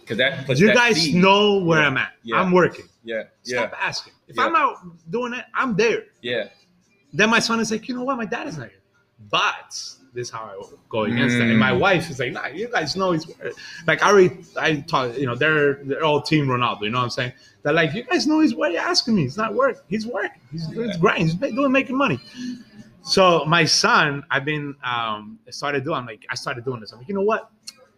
Because that you that guys seed. know where Yeah. I'm at. Yeah. I'm working. Yeah. Yeah. Stop asking. If Yeah. I'm out doing it, I'm there. Yeah. Then my son is like, you know what? My dad is not here. But this is how I go against that. And my Mm. wife is like, nah, you guys know he's where. Like I already I talk, you know, they're they're all team Ronaldo, you know what I'm saying? They're like, you guys know he's what you're asking me. It's not work. He's working. He's, he's grinding. He's doing making money. So my son, I've been um started doing. I'm like, I started doing this. I'm like, you know what?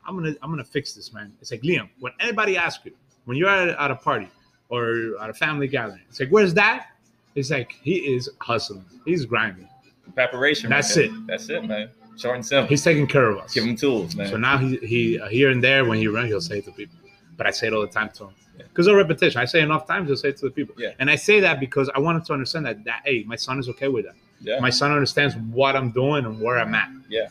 I'm gonna I'm gonna fix this, man. It's like Liam. When anybody asks you, when you're at, at a party or at a family gathering, it's like, where's that? It's like he is hustling. He's grinding. Preparation. That's there. it. That's it, man. Short and simple. He's taking care of us. Give him tools, man. So now he he uh, here and there when he runs, he'll say it to people. But I say it all the time to him Yeah. because of repetition. I say enough times, he'll say it to the people. Yeah. And I say that because I wanted to understand that that hey, my son is okay with that. yeah. My son understands what I'm doing and where I'm at. Yeah.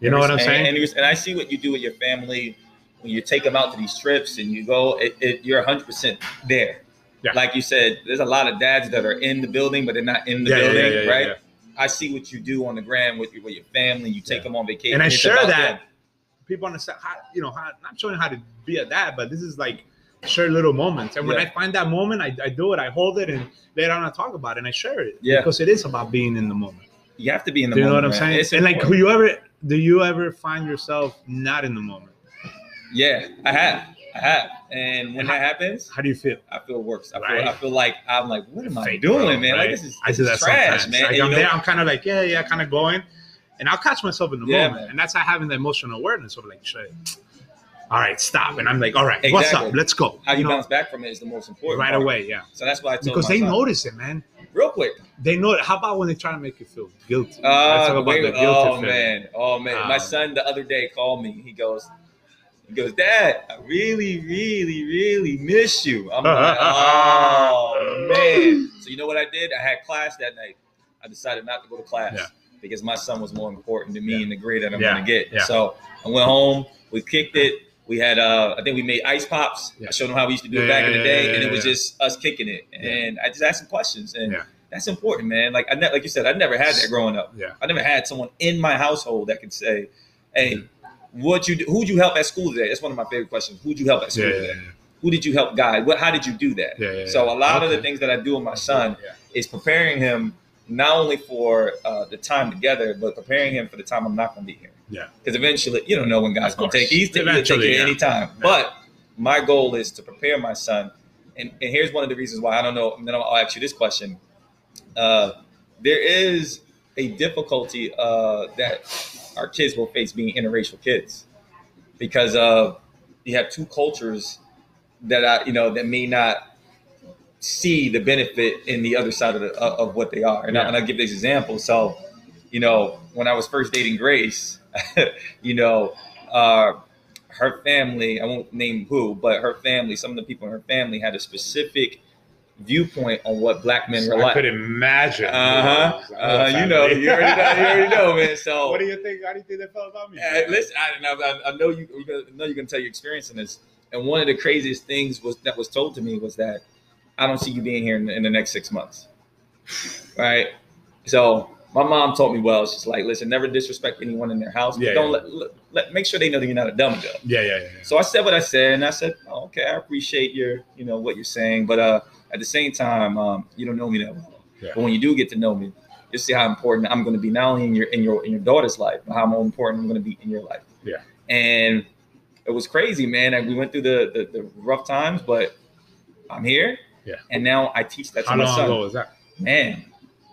You know what I'm and, saying? And, and I see what you do with your family when you take them out to these trips and you go, it, it, you're 100% there. Yeah. Like you said, there's a lot of dads that are in the building, but they're not in the Yeah, yeah, building, yeah, yeah, right? I see what you do on the gram with your, with your family. You take Yeah. them on vacation. And I share that. People understand how you know how not showing how to be a dad, but this is like share little moments. And when Yeah. I find that moment, I, I do it, I hold it, and later on I talk about it and I share it. Yeah. Because it is about being in the moment. You have to be in the Do you know what. I'm man. saying? It's and like, who important. you ever do you ever find yourself not in the moment? yeah, I have. I have. And when And that happens, How do you feel? I feel worse. I feel, Right. I feel like I'm like, what am I doing, bro, man? right? Like this is, I do that trash, sometimes. man. Like, I'm, know, there, I'm kind of like, yeah, yeah, kind of going, and I'll catch myself in the Yeah, moment, man. and that's how having the emotional awareness of like, shit. All right, stop, and I'm like, all right, what's up? Let's go. how you, know, bounce back from it is the most important. right part. away, yeah, So that's why I told because they son, notice it, man. real quick. They know. How about when they try to make you feel guilty? Let's Uh, talk about wait, the guilty oh feeling. man, oh man. My Um, son the other day called me. He goes, he goes, Dad, I really, really, really miss you. I'm like, oh man. So you know what I did? I had class that night. I decided not to go to class Yeah. because my son was more important to me Yeah. and the grade that I'm Yeah, gonna get. yeah. So I went home. We kicked it. We had, uh, I think we made ice pops. I showed him how we used to do it back in the day, and it was just us kicking it. And I just asked some questions, and that's important, man. Like I, ne- like you said, I never had that growing up. Yeah. I never had someone in my household that could say, "Hey, what you who'd you help at school today?" That's one of my favorite questions. Who'd you help at school Yeah, yeah, today? yeah, Who did you help guide? What? How did you do that? yeah, yeah, So a lot of the things that I do with my son Yeah. is preparing him not only for uh, the time together, but preparing him for the time I'm not going to be here. Yeah. Because eventually, you don't know when God's going to course. take. He's he'll take it yeah. anytime. Yeah. But my goal is to prepare my son. And, and here's one of the reasons why I don't know. And then I'll I'll ask you this question. Uh, there is a difficulty uh, that our kids will face being interracial kids because uh, you have two cultures that I, you know, that may not see the benefit in the other side of the of of what they are. And, I, and I'll give this example. So, you know, when I was first dating Grace, you know, uh, her family, I won't name who, but her family, some of the people in her family had a specific viewpoint on what black men were I like. could imagine. Uh huh. Uh, you know, you already know, you already know, man. So, What do you think? How do you think they felt about me? uh, listen, I, I, I know you. I know you're gonna tell your experience in this. And one of the craziest things was that was told to me was that I don't see you being here in, the- in the next six months. Right. So my mom told me well. She's like, listen, never disrespect anyone in their house. Yeah, don't yeah. Let, let, make sure they know that you're not a dumb dumb. Yeah, yeah, yeah. yeah. So I said what I said, and I said, oh, okay, I appreciate your, you know, what you're saying, but uh, at the same time, um, you don't know me that well. Yeah. But when you do get to know me, you see how important I'm going to be not only in your in your in your daughter's life, but how more important I'm going to be in your life. Yeah. And it was crazy, man. And we went through the, the the rough times, but I'm here. Yeah. And now I teach that to How my long son. ago was that? Man,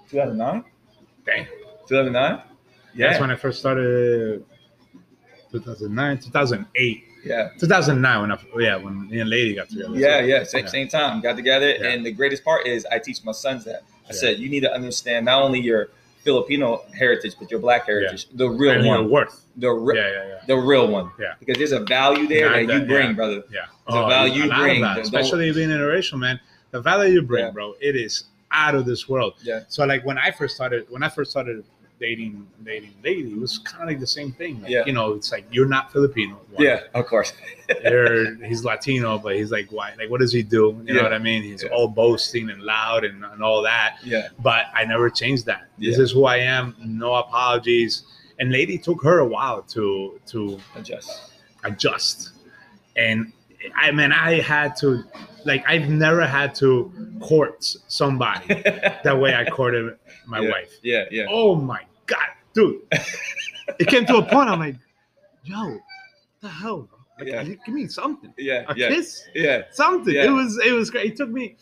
2009, Dang. 2009. Yeah. That's when I first started. 2009, 2008, yeah. 2009 when I yeah when me and Lady got together. Yeah, So, yeah, same, same time. Got together, Yeah. and the greatest part is I teach my sons that. I Yeah. said you need to understand not only your Filipino heritage, but your Black heritage, the real and one, worth. the re- Yeah, yeah, yeah. the real one. Yeah. Because there's a value there Not that you bring, yeah. brother. Yeah. The oh, value a lot of bring, especially being interracial, man. The value you bring, Yeah. bro, it is out of this world. Yeah. So like when I first started, when I first started dating dating lady, it was kind of like the same thing. Like, Yeah. You know, it's like you're not Filipino. one. Yeah, of course. You're, he's Latino, but he's like white. Like, what does he do? You know what I mean? He's Yeah. all boasting and loud and, and all that. Yeah, But I never changed that. This Yeah. is who I am. No apologies. And lady took her a while to to adjust. adjust. And I mean, I had to, like, I've never had to court somebody that way I courted my yeah. wife. Yeah, yeah. Oh my God, dude. it came to a point, I'm like, yo, what the hell. Like, Yeah. give me something. Yeah, A yeah, kiss? yeah. Something. Yeah. It was, it was great. It took me,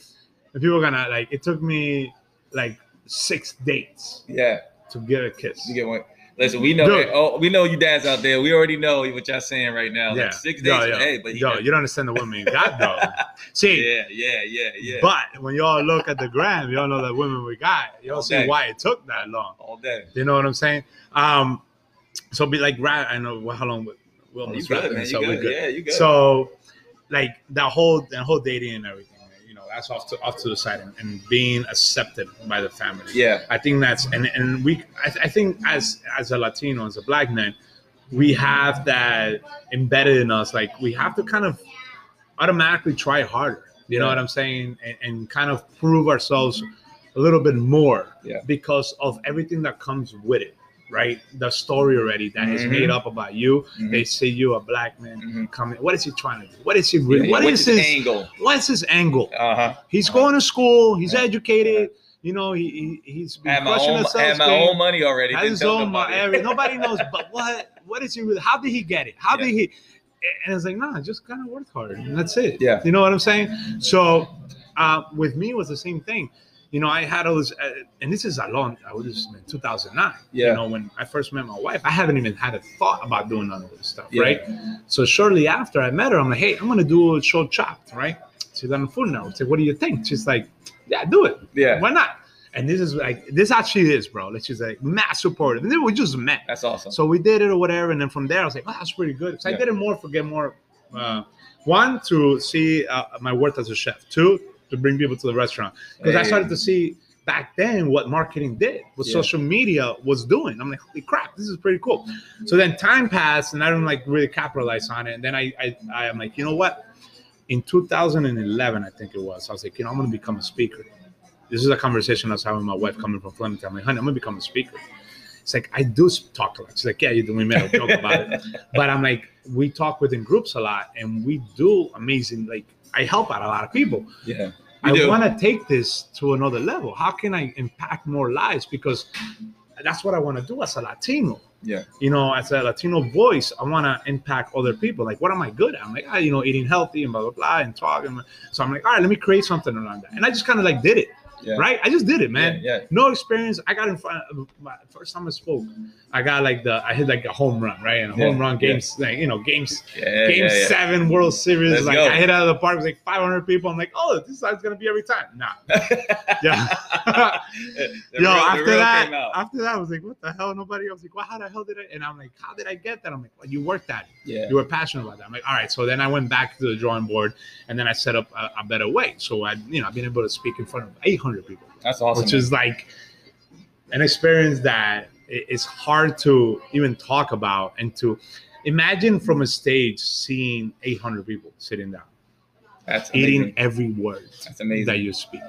if people are gonna, like, it took me like six dates Yeah, to get a kiss. you get one. Listen, we know. Dude. Oh, we know you dads out there. We already know what y'all saying right now. yeah. Like six days. Yo, yo, Hey, but yo, you don't understand the women you got, though. See, yeah, yeah, yeah, yeah. But when y'all look at the gram, y'all know the women we got. Y'all see Okay. why it took that long. all day. You know what I'm saying? Um, so be like, right? I know how long we- we'll Oh, you almost good, man. this You up. We're good. Yeah, you good. So, like that whole that whole dating and everything, off to off to the side and, and being accepted by the family. yeah, I think that's and and we I, I think as as a Latino as a black man, we have that embedded in us. Like we have to kind of automatically try harder. You know what I'm saying, and, and kind of prove ourselves a little bit more Yeah. because of everything that comes with it. Right, the story already that is Mhm. made up about you. Mhm. They see you a black man Mhm. coming. What is he trying to do? What is he really? Yeah, what's his his angle? What's his angle? Uh huh. He's Uh-huh. going to school. He's Yeah. educated. You know, he, he he's been my crushing own, the had my game. own money already. Has his own nobody. Nobody knows, but what? What is he? Really, how did he get it? How Yeah. did he? And it's like, nah, just kind of work hard, and that's it. Yeah. you know what I'm saying. So, uh, with me, it was the same thing. You know, I had all this, uh, and this is a long. I was in 2009. Yeah. You know, when I first met my wife, I haven't even had a thought about doing none of this stuff, Yeah. right? So shortly after I met her, I'm like, hey, I'm gonna do a show chopped, right? She's on the phone now. I said, what do you think? She's like, yeah, do it. Yeah, Why not? And this is like this actually is, bro. Like she's like mass supportive. And then we just met. that's awesome. So we did it or whatever. And then from there, I was like, oh, that's pretty good. So Yeah. I did it more for get more. Uh, one to see uh, my worth as a chef. Two to bring people to the restaurant because I started to see back then what marketing did, what Yeah. social media was doing. I'm like, holy crap, this is pretty cool. So then time passed, and I don't like really capitalize on it. And then I, I, I am like, you know what? In 2011, I think it was, I was like, you know, I'm gonna become a speaker. This is a conversation I was having with my wife coming from Flemington. I'm like, honey, I'm gonna become a speaker. It's like I do talk a lot. She's like, yeah, you do. We made a joke about it, but I'm like, we talk within groups a lot, and we do amazing. Like I help out a lot of people. yeah, I want to take this to another level. How can I impact more lives? Because that's what I want to do as a Latino. Yeah. You know, as a Latino voice, I want to impact other people. Like, what am I good at? I'm like, ah, you know, eating healthy and blah blah blah and talking. So I'm like, all right, let me create something around that. And I just kind of like did it. yeah. Right? I just did it, man. Yeah, yeah. No experience. I got in front. Of my first time I spoke, I got like the I hit like a home run, right? And a Yeah, home run yeah. games, like you know, games Yeah, Game yeah, yeah. seven World Series. Let's like go. I hit out of the park, it was like 500 people. I'm like, oh, this is gonna be every time. Nah, yeah. Yo, real- after that, after that, I was like, what the hell? Nobody. I was like, well, how the hell did I? And I'm like, how did I get that? I'm like, well, you worked at it. yeah, You were passionate about that. I'm like, all right. So then I went back to the drawing board, and then I set up a, a better way. So I, you know, I've been able to speak in front of 800 people that's awesome. which is like an experience that i- is hard to even talk about and to imagine from a stage seeing 800 people sitting down that's eating amazing. every word That's amazing. that you speak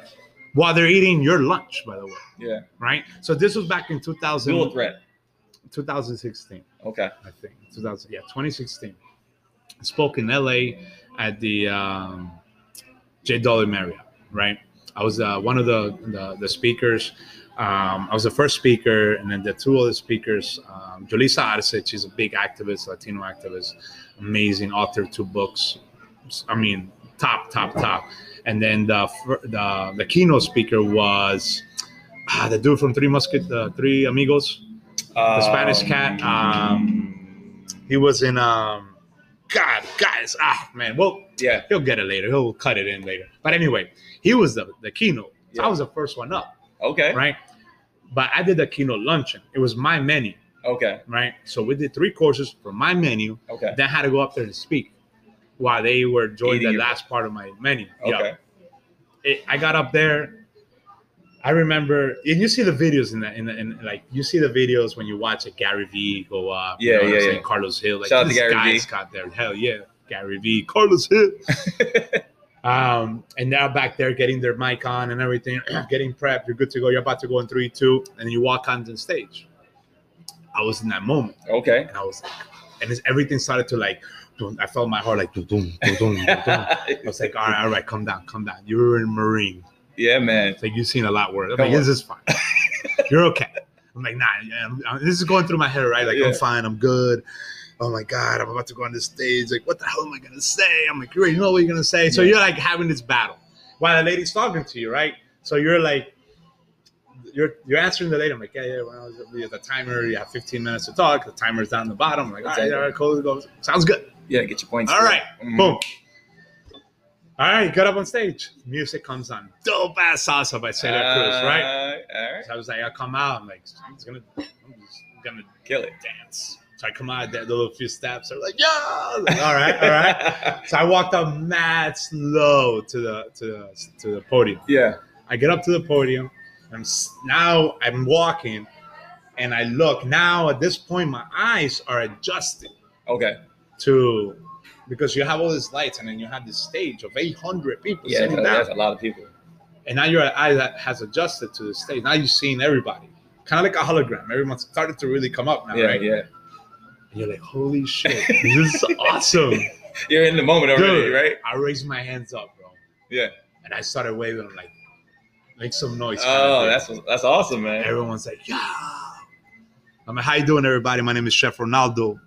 while they're eating your lunch by the way yeah, right so this was back in 2000, dual threat. 2016 Okay. i think 2000 yeah 2016 I spoke in la at the um, j marriott right i was uh, one of the, the the speakers Um, I was the first speaker, and then the two other speakers, um, Jolisa Arce, she's a big activist, Latino activist, amazing author, two books. I mean, top, top, top. And then the the, the keynote speaker was ah, the dude from Three Musket, the Three Amigos, the Spanish cat. Um, he was in um, God, guys, ah, man. Well, yeah. he'll get it later. He'll cut it in later. But anyway, he was the, the keynote. So I was the first one up, Okay. right? But I did a keynote luncheon. It was my menu, Okay. right? So we did three courses from my menu. Okay. Then I had to go up there and speak while they were Eating the last part of my menu. Yeah. Okay. It, I got up there. I remember, and you see the videos in the, in the, in like you see the videos when you watch a Gary Vee go up. you Yeah, know what I'm yeah, saying? yeah. Carlos Gil, like Shout out to this Gary guy's Vee. got there. Hell yeah, Gary Vee, Carlos Gil. Um, and now back there getting their mic on and everything, getting prepped. You're good to go. You're about to go in three, two, and you walk onto the stage. I was in that moment, Okay. and I was like, and it's, everything started to like, I felt my heart like, boom. I was like, all right, all right, come down, come down. You were in Marine. yeah, man. It's like you've seen a lot worse. I'm Come like, on. this is fine. You're okay. I'm like, nah. yeah, I'm- I'm- this is going through my head, right? Like, Yeah. I'm fine. I'm good. Oh my god, I'm about to go on the stage. Like, what the hell am I gonna say? I'm like, you already know what you're gonna say. So Yeah. you're like having this battle while the lady's talking to you, right? So you're like, you're you're answering the lady. I'm like, yeah, yeah. Well, the, the timer. You have 15 minutes to talk. The timer's down the bottom. I'm like, all right, all right, cool. Sounds good. Yeah, get your points. All right, Mhm. boom. All right, got up on stage. Music comes on. Dope ass salsa by Celia Cruz, right? Uh, All right. So I was like, I come out. I'm like, I'm just gonna, I'm just gonna Kill it. dance. So I come out, a little few steps. I'm like, yeah. Like, all right, all right. So I walked up mad slow to the to the to the podium. yeah. I get up to the podium. I'm now I'm walking, and I look. Now at this point, my eyes are adjusted Okay. to because you have all these lights, and then you have this stage of 800 people Yeah, sitting that's, down. that's a lot of people. and now your eye that has adjusted to the stage. Now you're seeing everybody, kind of like a hologram. Everyone started to really come up now, Yeah, right? yeah. And you're like, holy shit, this is awesome, You're in the moment already, Dude, right? I raised my hands up, bro, Yeah. and I started waving. I'm like, make some noise. kind Oh, of that's that's awesome, man. everyone's like, yeah. I'm like, how you doing, everybody? My name is Chef Ronaldo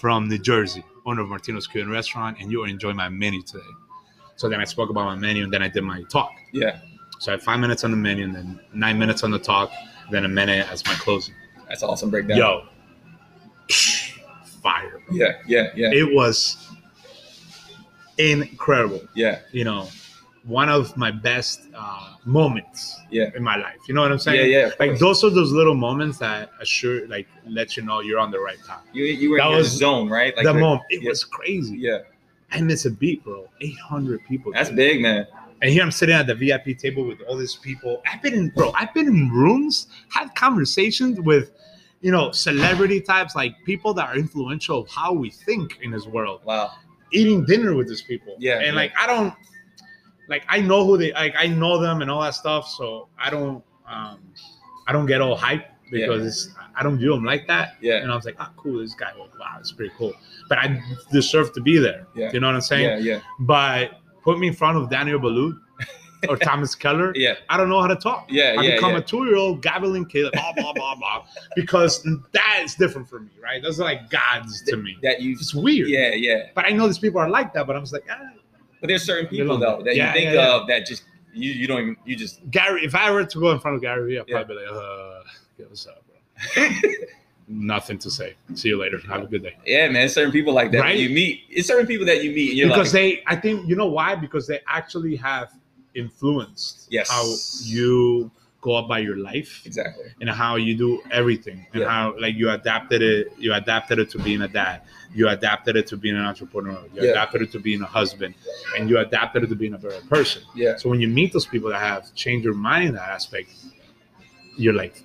from New Jersey, owner of Martino's Cuban Restaurant, and you are enjoying my menu today. So then I spoke about my menu, and then I did my talk. Yeah, So I had five minutes on the menu, and then nine minutes on the talk, then a minute as my closing. that's awesome breakdown. Yo, fire. Yeah, yeah, yeah, It was incredible. yeah, You know, one of my best uh, moments yeah, in my life. You know what I'm saying? yeah. of Like those are those little moments that assure, like, let you know you're on the right path. you you were that in was zone, right? the you're- moment, it yeah. was crazy. Yeah, I miss a beat, bro. 800 people. that's dude. big, man. And here I'm sitting at the VIP table with all these people. I've been in, bro. I've been in rooms, had conversations with, you know, celebrity types, like people that are influential of how we think in this world. Wow. Eating dinner with these people. Yeah, And yeah. like I don't, like I know who they, like I know them and all that stuff. So I don't, um, I don't get all hype because Yeah. it's, I don't view them like that. Yeah. And I was like, ah, cool. This guy, wow, it's pretty cool. But I deserve to be there. Yeah. You know what I'm saying? Yeah, yeah, But put me in front of Daniel Boulud or Thomas Keller. yeah, I don't know how to talk. yeah, I yeah. become yeah. a two-year-old gabbling kid, blah blah blah blah, because that is different for me, right? Those are like gods to me. that you. It's weird. Yeah, yeah. But I know these people are like that. But I'm just like, ah. But there's certain people though that yeah, you think of that just you you don't even you just Gary. If I were to go in front of Gary, I'd probably be like, uh, yeah, what's up, bro? Nothing to say. See you later. Have a good day. yeah, man. Certain people like that Right? you meet. It's certain people that you meet because like, they, I think, you know why? Because they actually have influenced Yes. how you go about your life. exactly. and how you do everything and Yeah. how like you adapted it you adapted it to being a dad you adapted it to being an entrepreneur you Yeah. adapted it to being a husband and you adapted it to being a better person Yeah, so when you meet those people that have changed your mind in that aspect you're like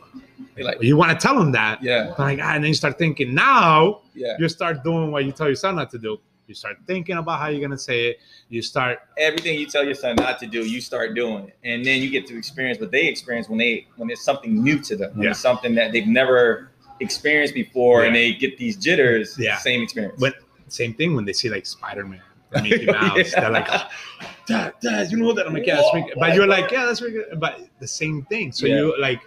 You're like, you want to tell them that yeah, like ah, and then you start thinking now yeah. you start doing what you tell your son not to do you start thinking about how you're gonna say it you start Everything you tell your son not to do, you start doing it, and then you get to experience what they experience when they when it's something new to them. When Yeah. it's something that they've never experienced before, and they get these jitters. Yeah. Same experience. when same thing when they see like spider-man mickey mouse they're like dad, dad, you know that? I'm like, yeah, that's Mickey. But you're like, yeah, that's Mickey. But the same thing. So Yeah. you like,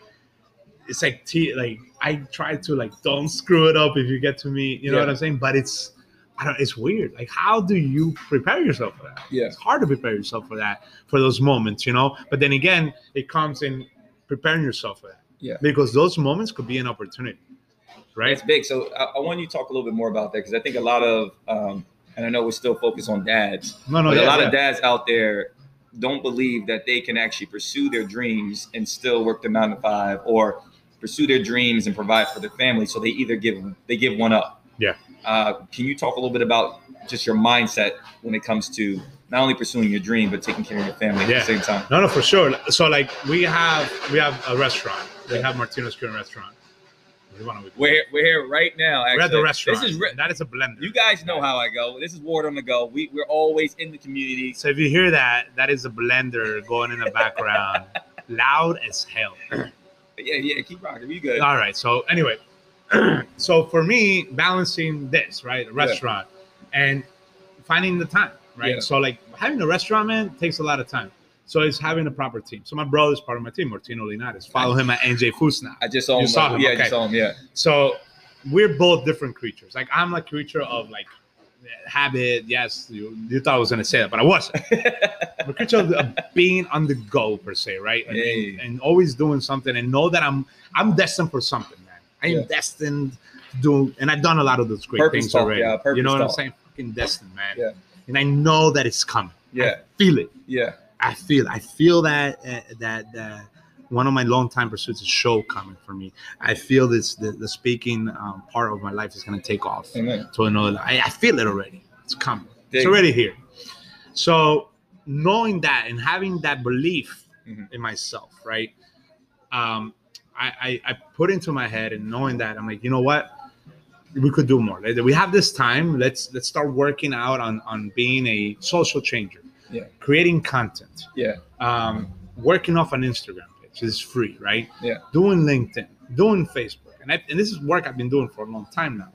it's like tea like i try to like don't screw it up if you get to me you know Yeah. what i'm saying but it's i don't it's weird like how do you prepare yourself for that Yeah. it's hard to prepare yourself for that for those moments you know but then again it comes in preparing yourself for that Yeah. because those moments could be an opportunity right It's big. So I, I want you to talk a little bit more about that because I think a lot of, um, and I know we're still focused on dads, no no but yeah, a lot yeah. of dads out there don't believe that they can actually pursue their dreams and still work their nine to five or pursue their dreams and provide for their family. So they either give they give one up. Yeah. Uh, can you talk a little bit about just your mindset when it comes to not only pursuing your dream but taking care of your family Yeah. at the same time? No, no, for sure. So like we have we have a restaurant. We have Martino's Cuban restaurant. We're here, we're here right now. Actually. We're at the restaurant. This is re- that is a blender. you guys know how I go. This is Ward on the go. We we're always in the community. so if you hear that, that is a blender going in the background, loud as hell. Yeah, yeah. Keep rocking. We good. All right. So anyway, so for me, balancing this right, a restaurant, and finding the time, right. Yeah. So like having a restaurant, man, takes a lot of time. So it's having a proper team. So my brother is part of my team, Martino Linares. Follow him at NJ Fusna. I just saw You him. saw uh, him, Yeah, I just saw him. Yeah. So we're both different creatures. Like I'm a creature of like habit. Yes, you, you thought I was gonna say that, but I wasn't. I'm a creature of, of being on the go per se, right? And, Hey. and, and always doing something and know that I'm I'm destined for something, man. I'm Yeah. destined to do, and I've done a lot of those great Purpose things talk, already. yeah, you know what I'm saying? Fucking destined, man. Yeah. And I know that it's coming. Yeah. I feel it. Yeah. I feel I feel that uh, that that one of my longtime pursuits is show coming for me. I feel this the, the speaking um, part of my life is going to take off Amen. to another. I, I feel it already. It's coming. It's already here. So knowing that and having that belief Mhm. in myself, right? Um, I, I I put into my head and knowing that I'm like, you know what? We could do more. We have this time. Let's let's start working out on on being a social changer. Yeah. Creating content Yeah. um, working off an Instagram page is free, right? Yeah. Doing LinkedIn, doing Facebook, and I, and this is work I've been doing for a long time now,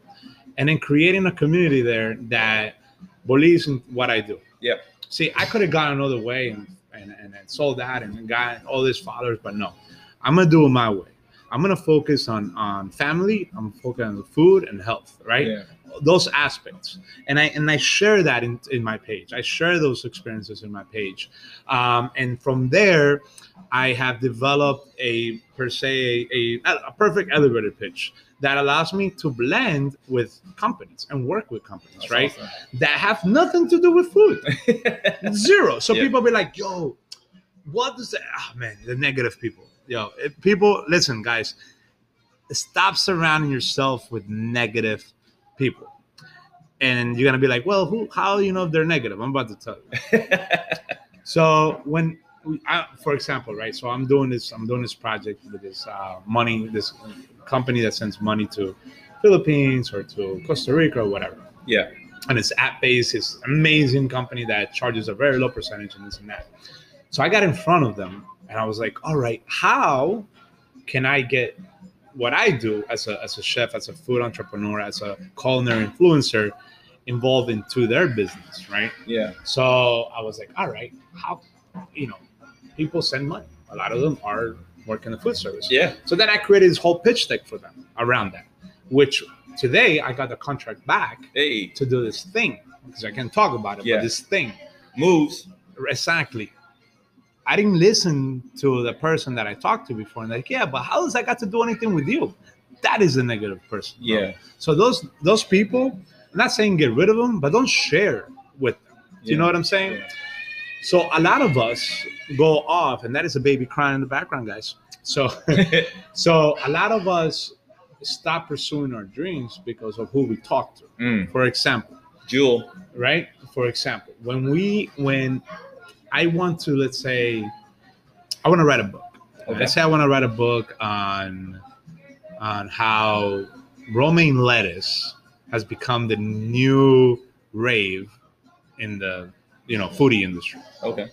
and then creating a community there that believes in what I do. Yeah. See, I could have gone another way and and, and, and sold that and got all these followers, but no, I'm gonna do it my way. I'm gonna focus on on family. I'm focusing on the food and health, right? Yeah. those aspects and i and i share that in, in my page i share those experiences in my page um, and from there i have developed a per se a, a perfect elevator pitch that allows me to blend with companies and work with companies That's right awesome. that have nothing to do with food zero so Yeah. people be like yo what does that oh man the negative people yo if people listen guys stop surrounding yourself with negative people and you're gonna be like well who how do you know if they're negative i'm about to tell you so when we, I, for example right so i'm doing this i'm doing this project with this uh, money this company that sends money to philippines or to costa rica or whatever yeah. and it's app based. It's amazing company that charges a very low percentage and this and that. So I got in front of them and I was like, all right, how can I get what I do as a, as a chef, as a food entrepreneur, as a culinary influencer involved into their business, right? Yeah. So I was like, all right, how, you know, people send money. A lot of them are working the food service. Yeah. So then I created this whole pitch deck for them around that, which today I got the contract back Hey. to do this thing because I can talk about it. Yeah. But this thing, Moves. exactly. I didn't listen to the person that I talked to before, and like, yeah, but how does that got to do anything with you? That is a negative person. bro. Yeah. So those those people, I'm not saying get rid of them, but don't share with them. Do you know what I'm saying? Yeah. So a lot of us go off, and that is a baby crying in the background, guys. So so a lot of us stop pursuing our dreams because of who we talk to. Mm. For example Jewel. right? For example, when we when I want to let's say I want to write a book. Okay. Let's say I want to write a book on on how romaine lettuce has become the new rave in the you know foodie industry. Okay.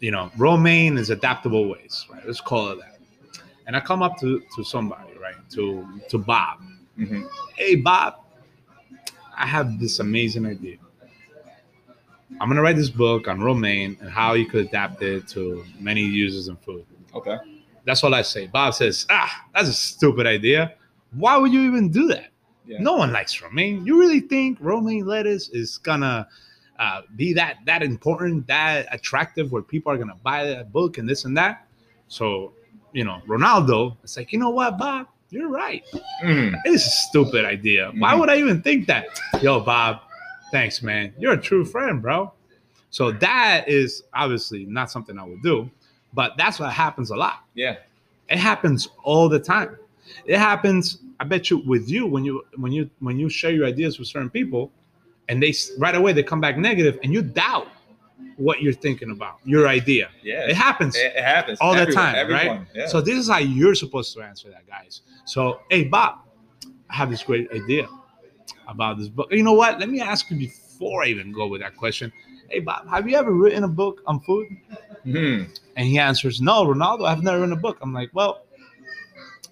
You know, romaine is adaptable ways, right? Let's call it that. And I come up to to somebody, right? To to Bob. hmm Hey Bob, I have this amazing idea. I'm gonna write this book on romaine and how you could adapt it to many uses in food. Okay. That's all I say. Bob says, ah, that's a stupid idea. Why would you even do that? Yeah. No one likes romaine. You really think romaine lettuce is gonna uh, be that that important, that attractive, where people are gonna buy that book and this and that? So, you know, Ronaldo, it's like, you know what, Bob, you're right. Mm. It's a stupid idea. Why Mhm. would I even think that? Yo, Bob, thanks, man. You're a true friend, bro. So that is obviously not something I would do, but that's what happens a lot. Yeah. It happens all the time. It happens, I bet you, with you when you when you when you share your ideas with certain people, and they right away they come back negative, and you doubt what you're thinking about your idea. Yeah. It happens It, happens all the time, everyone. right? Yeah. So this is how you're supposed to answer that, guys. So, hey, Bob, I have this great idea about this book. You know what? Let me ask you before I even go with that question. Hey, Bob, have you ever written a book on food? Mhm. And he answers, No, Ronaldo, I've never written a book. I'm like, Well,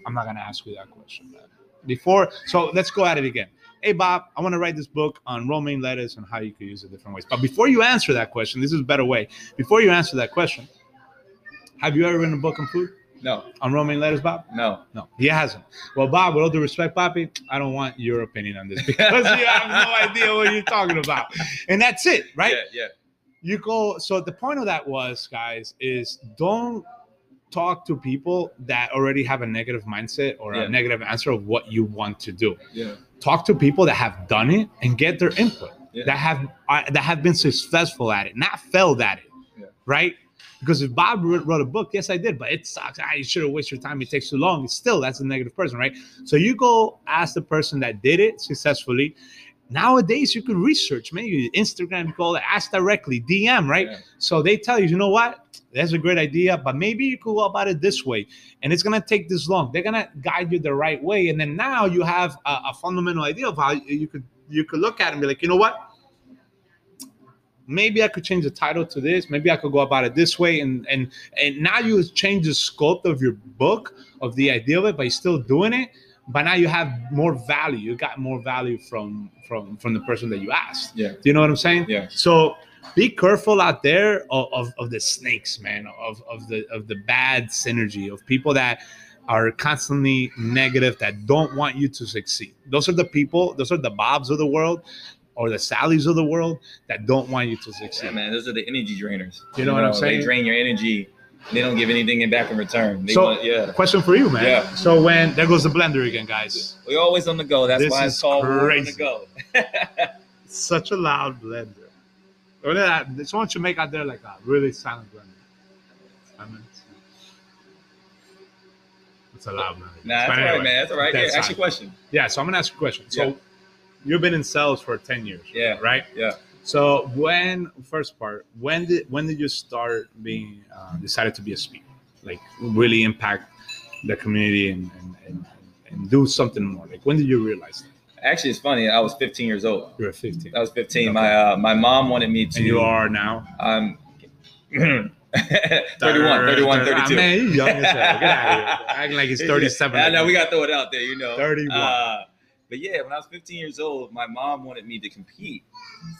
I'm not gonna ask you that question. man. Before, so let's go at it again. Hey, Bob, I want to write this book on romaine lettuce and how you could use it different ways. But before you answer that question, this is a better way. Before you answer that question, have you ever written a book on food? No. on romaine letters, Bob? No. No, he hasn't. Well, Bob, with all due respect, Poppy, I don't want your opinion on this because you have no idea what you're talking about. And that's it, right? Yeah. Yeah. You go. So the point of that was, guys, is don't talk to people that already have a negative mindset or Yeah. a negative answer of what you want to do. Yeah. Talk to people that have done it and get their input. Yeah. That have uh, that have been successful at it, not failed at it, Yeah. right? Because if Bob wrote wrote a book, yes, I did, but it sucks. Ah, you should have wasted your time. It takes too long. It's still that's a negative person, right? So you go ask the person that did it successfully. Nowadays, you can research, maybe Instagram, call it, ask directly, DM, right? Yeah. So they tell you, you know what? That's a great idea, but maybe you could go about it this way, and it's gonna take this long. They're gonna guide you the right way, and then now you have a, a fundamental idea of how you could you could look at it and be like, you know what? Maybe I could change the title to this. Maybe I could go about it this way, and and and now you change the scope of your book of the idea of it, but you're still doing it. But now you have more value. You got more value from from from the person that you asked. Yeah. Do you know what I'm saying? Yeah. So be careful out there of, of, of the snakes, man, of, of the of the bad synergy of people that are constantly negative that don't want you to succeed. Those are the people, those are the Bobs of the world or the Sallys of the world that don't want you to succeed. Yeah, man. Those are the energy drainers. You know what I'm saying? They drain your energy. They don't give anything in back in return. They So- want, yeah. Question for you, man. Yeah. So when there goes the blender again, guys. We're always on the go. That's This why it's called on the go. Such a loud blender. Or that someone should make out there like a really silent blender. I mean, It's a loud blender. Nah, that's all right, man. That's all right. Yeah, ask your question. Yeah, so I'm gonna ask you a question. So Yeah. You've been in sales for 10 years. Yeah. Right? Yeah. So when first part, when did when did you start being uh, decided to be a speaker? Like really impact the community and and, and and do something more? Like when did you realize that? Actually, it's funny. I was 15 years old. You were 15. I was 15. Okay. My uh, my mom wanted me to. And you are now? I'm um, 31, 31, Ah, 32. man, you young as hell. Get out of here. Acting like he's 37. I know we got to throw it out there, you know. 31. Uh, but yeah, when I was 15 years old, my mom wanted me to compete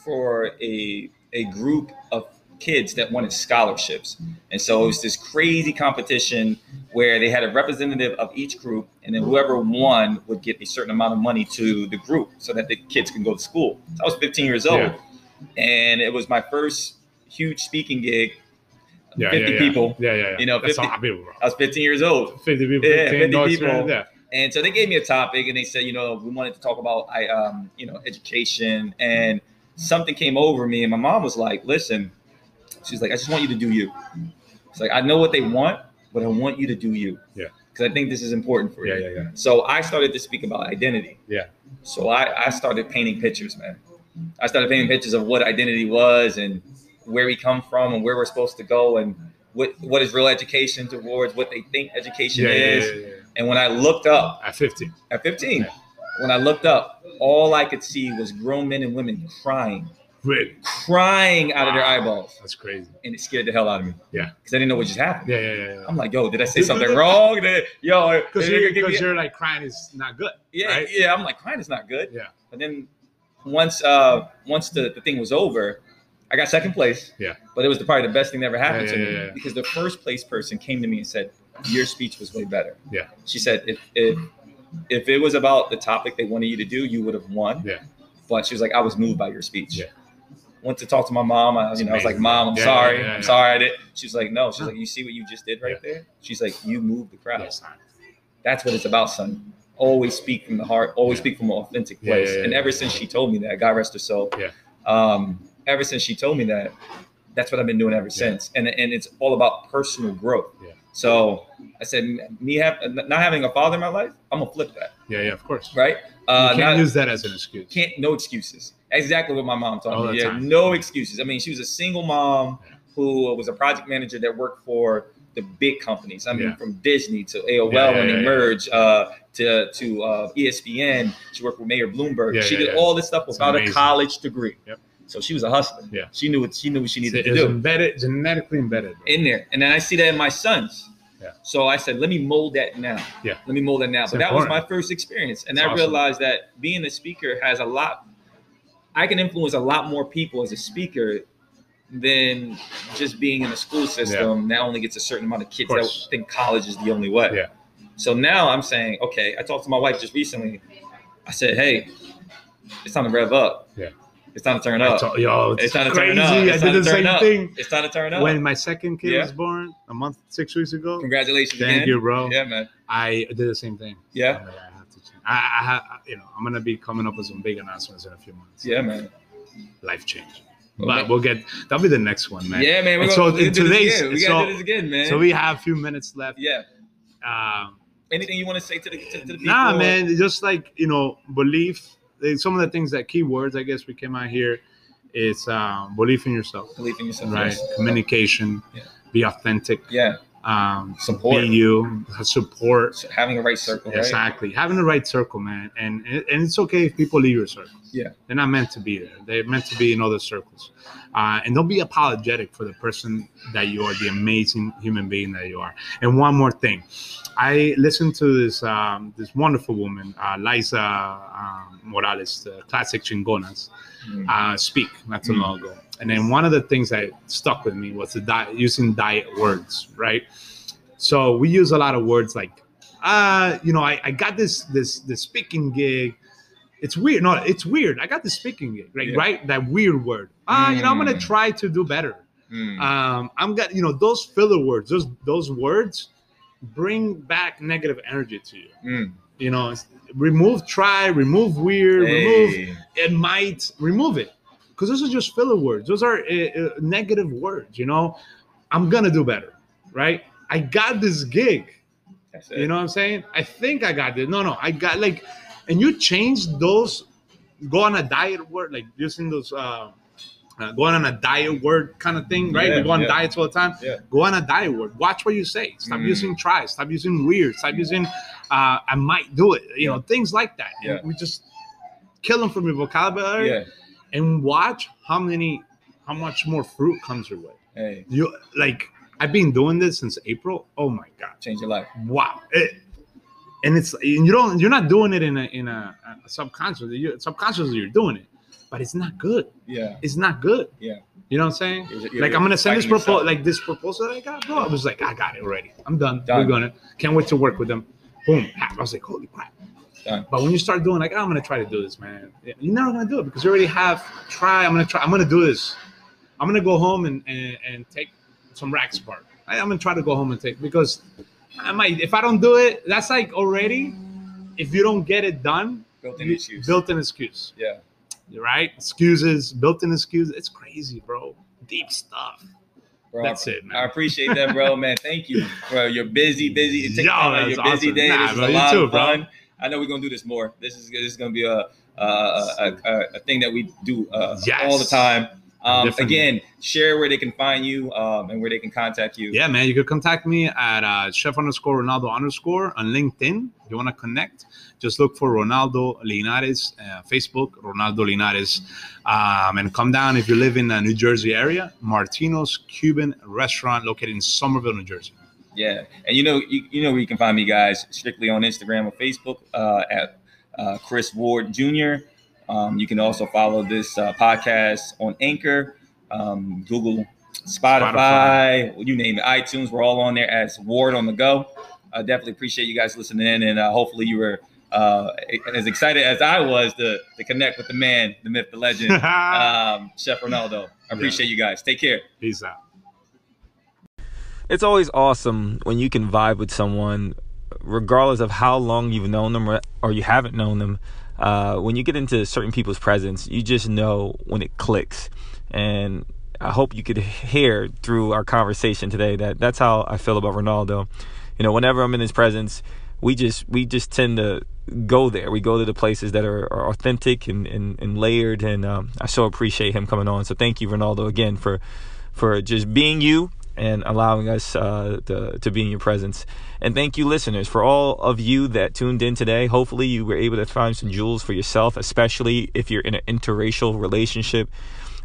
for a a group of kids that wanted scholarships, and so it was this crazy competition where they had a representative of each group, and then whoever won would get a certain amount of money to the group so that the kids can go to school. So I was 15 years old, Yeah. and it was my first huge speaking gig. yeah, 50 yeah, people. Yeah, yeah, yeah. You know, That's 50 a lot of people, bro. I was 15 years old. 50 people. Yeah, 15 50 dogs, people. Yeah. And so they gave me a topic, and they said, you know, we wanted to talk about, I, um, you know, education, and something came over me, and my mom was like, "Listen," she's like, "I just want you to do you." It's like I know what they want, but I want you to do you. Yeah. Because I think this is important for Yeah, you. yeah, yeah. So I started to speak about identity. Yeah. So I, I started painting pictures, man. I started painting pictures of what identity was and where we come from and where we're supposed to go and what what is real education towards what they think education Yeah, is. yeah, yeah. And when I looked up At 15. at 15, Yeah. when I looked up, all I could see was grown men and women crying, Really? crying out of their eyeballs. That's crazy. And it scared the hell out of me. Yeah. Because I didn't know what just happened. Yeah, yeah, yeah. yeah. I'm like, yo, did I say something wrong? Did, yo, Because you're, me- you're like crying is not good. yeah, right? yeah. I'm like, crying is not good. Yeah. But then once uh once the, the thing was over, I got second place. Yeah. But it was the, probably the best thing that ever happened Yeah, to yeah, me yeah, yeah. because the first place person came to me and said, your speech was way better. Yeah. She said if if if it was about the topic they wanted you to do, you would have won. Yeah. But she was like, I was moved by your speech. Yeah. Went to talk to my mom. I, That's you know, I was like. Mom, I'm Yeah, sorry. yeah, yeah, I'm sorry I did. She's like, No. She's like, You see what you just did right there? She's like, You moved the crowd. That's what it's about, son. Always speak from the heart. Always speak from an authentic place. yeah, yeah, and ever since she told me that, God rest her soul. Yeah. Um, ever since she told me that, that's what I've been doing ever since. And and it's all about personal growth. Yeah. So I said, me have not having a father in my life, I'm gonna flip that, Yeah, yeah, of course. right? You Uh, can't not- use that as an excuse. can't no excuses. Exactly what my mom taught me. Yeah, time. no excuses. I mean, she was a single mom who was a project manager that worked for the big companies. I mean, Yeah. from Disney to AOL Yeah, yeah, when they merged, uh, to to uh, ESPN. She worked with Mayor Bloomberg. She did all this stuff without a college degree. Yep. So she was a hustler. Yeah. She knew what she knew what she needed It's, to do embedded, genetically embedded. bro. in there. And then I see that in my sons. Yeah. So I said, let me mold that now. Yeah. Let me mold that now. It's but that was my first experience. And It's I awesome. realized that being a speaker has a lot, I can influence a lot more people as a speaker than just being in the school system that only gets a certain amount of kids that think college is the only way. Yeah. So now I'm saying, okay, I talked to my wife just recently. I said, hey, it's time to rev up. Yeah. It's time to turn up. told- yo, it's, It's time to crazy. turn up. I did the same up. thing It's time to turn up. when my second kid Yeah. was born a month, six weeks ago. Congratulations Thank again. you, bro. Yeah, man. I did the same thing. Yeah. I have to change. I, I have, you know, I'm gonna be coming up with some big announcements in a few months. Yeah, man. Life change. Okay. But we'll get that'll be the next one, man. Yeah, man. We're And gonna, so in today's-. We so- do this again, man. So we have a few minutes left. yeah. Um, Anything you want to say to the to, to the people? nah, man, just like you know, belief. Some of the things that keywords, I guess, we came out here. It's um, belief in yourself, Believe in yourself. right? yes. Communication, Yeah. be authentic, Yeah. Um, Support. you, support. So having a right circle, right? Exactly, having the right circle, man, and and it's okay if people leave your circle. Yeah. they're not meant to be there. They're meant to be in other circles, uh, and don't be apologetic for the person that you are, the amazing human being that you are. And one more thing, I listened to this um, this wonderful woman, uh, Liza um, Morales, the classic Chingonas, Mm. uh, speak not too Mm. long ago. And then one of the things that stuck with me was the di- using diet words, right? So we use a lot of words like, uh, you know, I, I got this this this speaking gig. It's weird. No, it's weird. I got this speaking gig, right? Yeah. Right? That weird word. Ah, you know, I'm gonna Mm. try to do better. Mm. Um, I'm got you know those filler words. Those those words bring back negative energy to you. Mm. You know, remove try, remove weird, remove it might remove it because those are just filler words. Those are uh, uh, negative words you know? I'm gonna do better right? I got this gig. You know what i'm saying? I think i got this. No no i got like and you change those go on a diet word like using those uh, uh going on a diet word kind of thing right? Yeah, we go on yeah. diets all the time. Yeah. go on a diet word. Watch what you say. Stop Mm. using try stop using weird. Stop using uh i might do it. You know things like that. And Yeah. we just kill them from your vocabulary. Yeah. And watch how many how much more fruit comes your way. Hey. you like i've been doing this since april. Oh my god. Change your life. wow. It- and it's and you don't you're not doing it in a in a, a subconscious you subconsciously you're doing it but it's not good. Yeah. it's not good. Yeah. you know what i'm saying? You're- you're- like i'm gonna send this proposal like this proposal that i got bro i was like i got it already. I'm done, Done. we're gonna can't wait to work with them. Boom. I was like holy crap Done. but when you start doing like, oh, I'm gonna try to do this, man, you're never gonna do it because you already have try. I'm gonna try. I'm gonna do this. I'm gonna go home and and, and take some racks apart. I, I'm gonna try to go home and take because I might. If I don't do it, that's like already. If you don't get it done, Built-in excuse. built-in excuse. Yeah. Right? Excuses, built-in excuse. It's crazy, bro. Deep stuff. Bro, That's it, man. I appreciate that, bro, man. Thank you, bro. You're busy, busy. It takes Yo, time out of that's your busy awesome. day. Nah, this is a you lot too, of bro. I know we're gonna do this more. This is this is gonna be a a, a, a, a thing that we do uh, Yes. all the time. Um, again, share where they can find you um, and where they can contact you. Yeah, man. You could contact me at uh, chef underscore Ronaldo underscore on LinkedIn. If you want to connect, just look for Ronaldo Linares, uh, Facebook, Ronaldo Linares. Um, and come down if you live in the New Jersey area, Martino's Cuban restaurant located in Somerville, New Jersey. Yeah, and you know, you, you know where you can find me, guys. Strictly on Instagram or Facebook uh, at uh, Chris Ward Jr. Um, you can also follow this uh, podcast on Anchor, um, Google Spotify, you name it, iTunes. We're all on there as Ward on the Go. I definitely appreciate you guys listening in, and uh, hopefully you were uh, as excited as I was to, to connect with the man, the myth, the legend, um, Chef Ronaldo. I appreciate you guys. Take care. Peace out. It's always awesome when you can vibe with someone, regardless of how long you've known them or, you haven't known them. Uh, when you get into certain people's presence, you just know when it clicks. And I hope you could hear through our conversation today that that's how I feel about Ronaldo. You know, whenever I'm in his presence, we just we just tend to go there. We go to the places that are, are authentic and, and, and layered, and um, I so appreciate him coming on. So thank you, Ronaldo, again for for just being you and allowing us uh, to, to be in your presence. And thank you, listeners, for all of you that tuned in today. Hopefully, you were able to find some jewels for yourself, especially if you're in an interracial relationship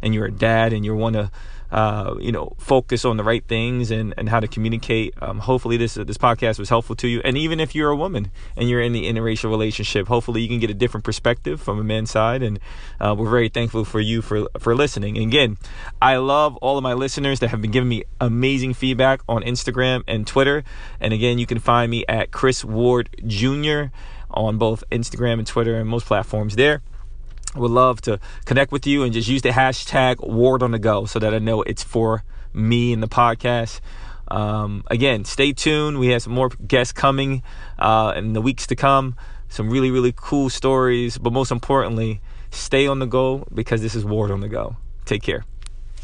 and you're a dad and you want to uh, you know, focus on the right things and, and how to communicate. Um, hopefully, this this podcast was helpful to you. And even if you're a woman and you're in the interracial relationship, hopefully you can get a different perspective from a man's side. And uh, we're very thankful for you for for listening. And again, I love all of my listeners that have been giving me amazing feedback on Instagram and Twitter. And again, you can find me at Chris Ward Jr. on both Instagram and Twitter and most platforms there would love to connect with you and just use the hashtag ward on the go so that I know it's for me and the podcast. Um, again, stay tuned. We have some more guests coming uh, in the weeks to come. Some really, really cool stories. But most importantly, stay on the go because this is Ward on the Go. Take care.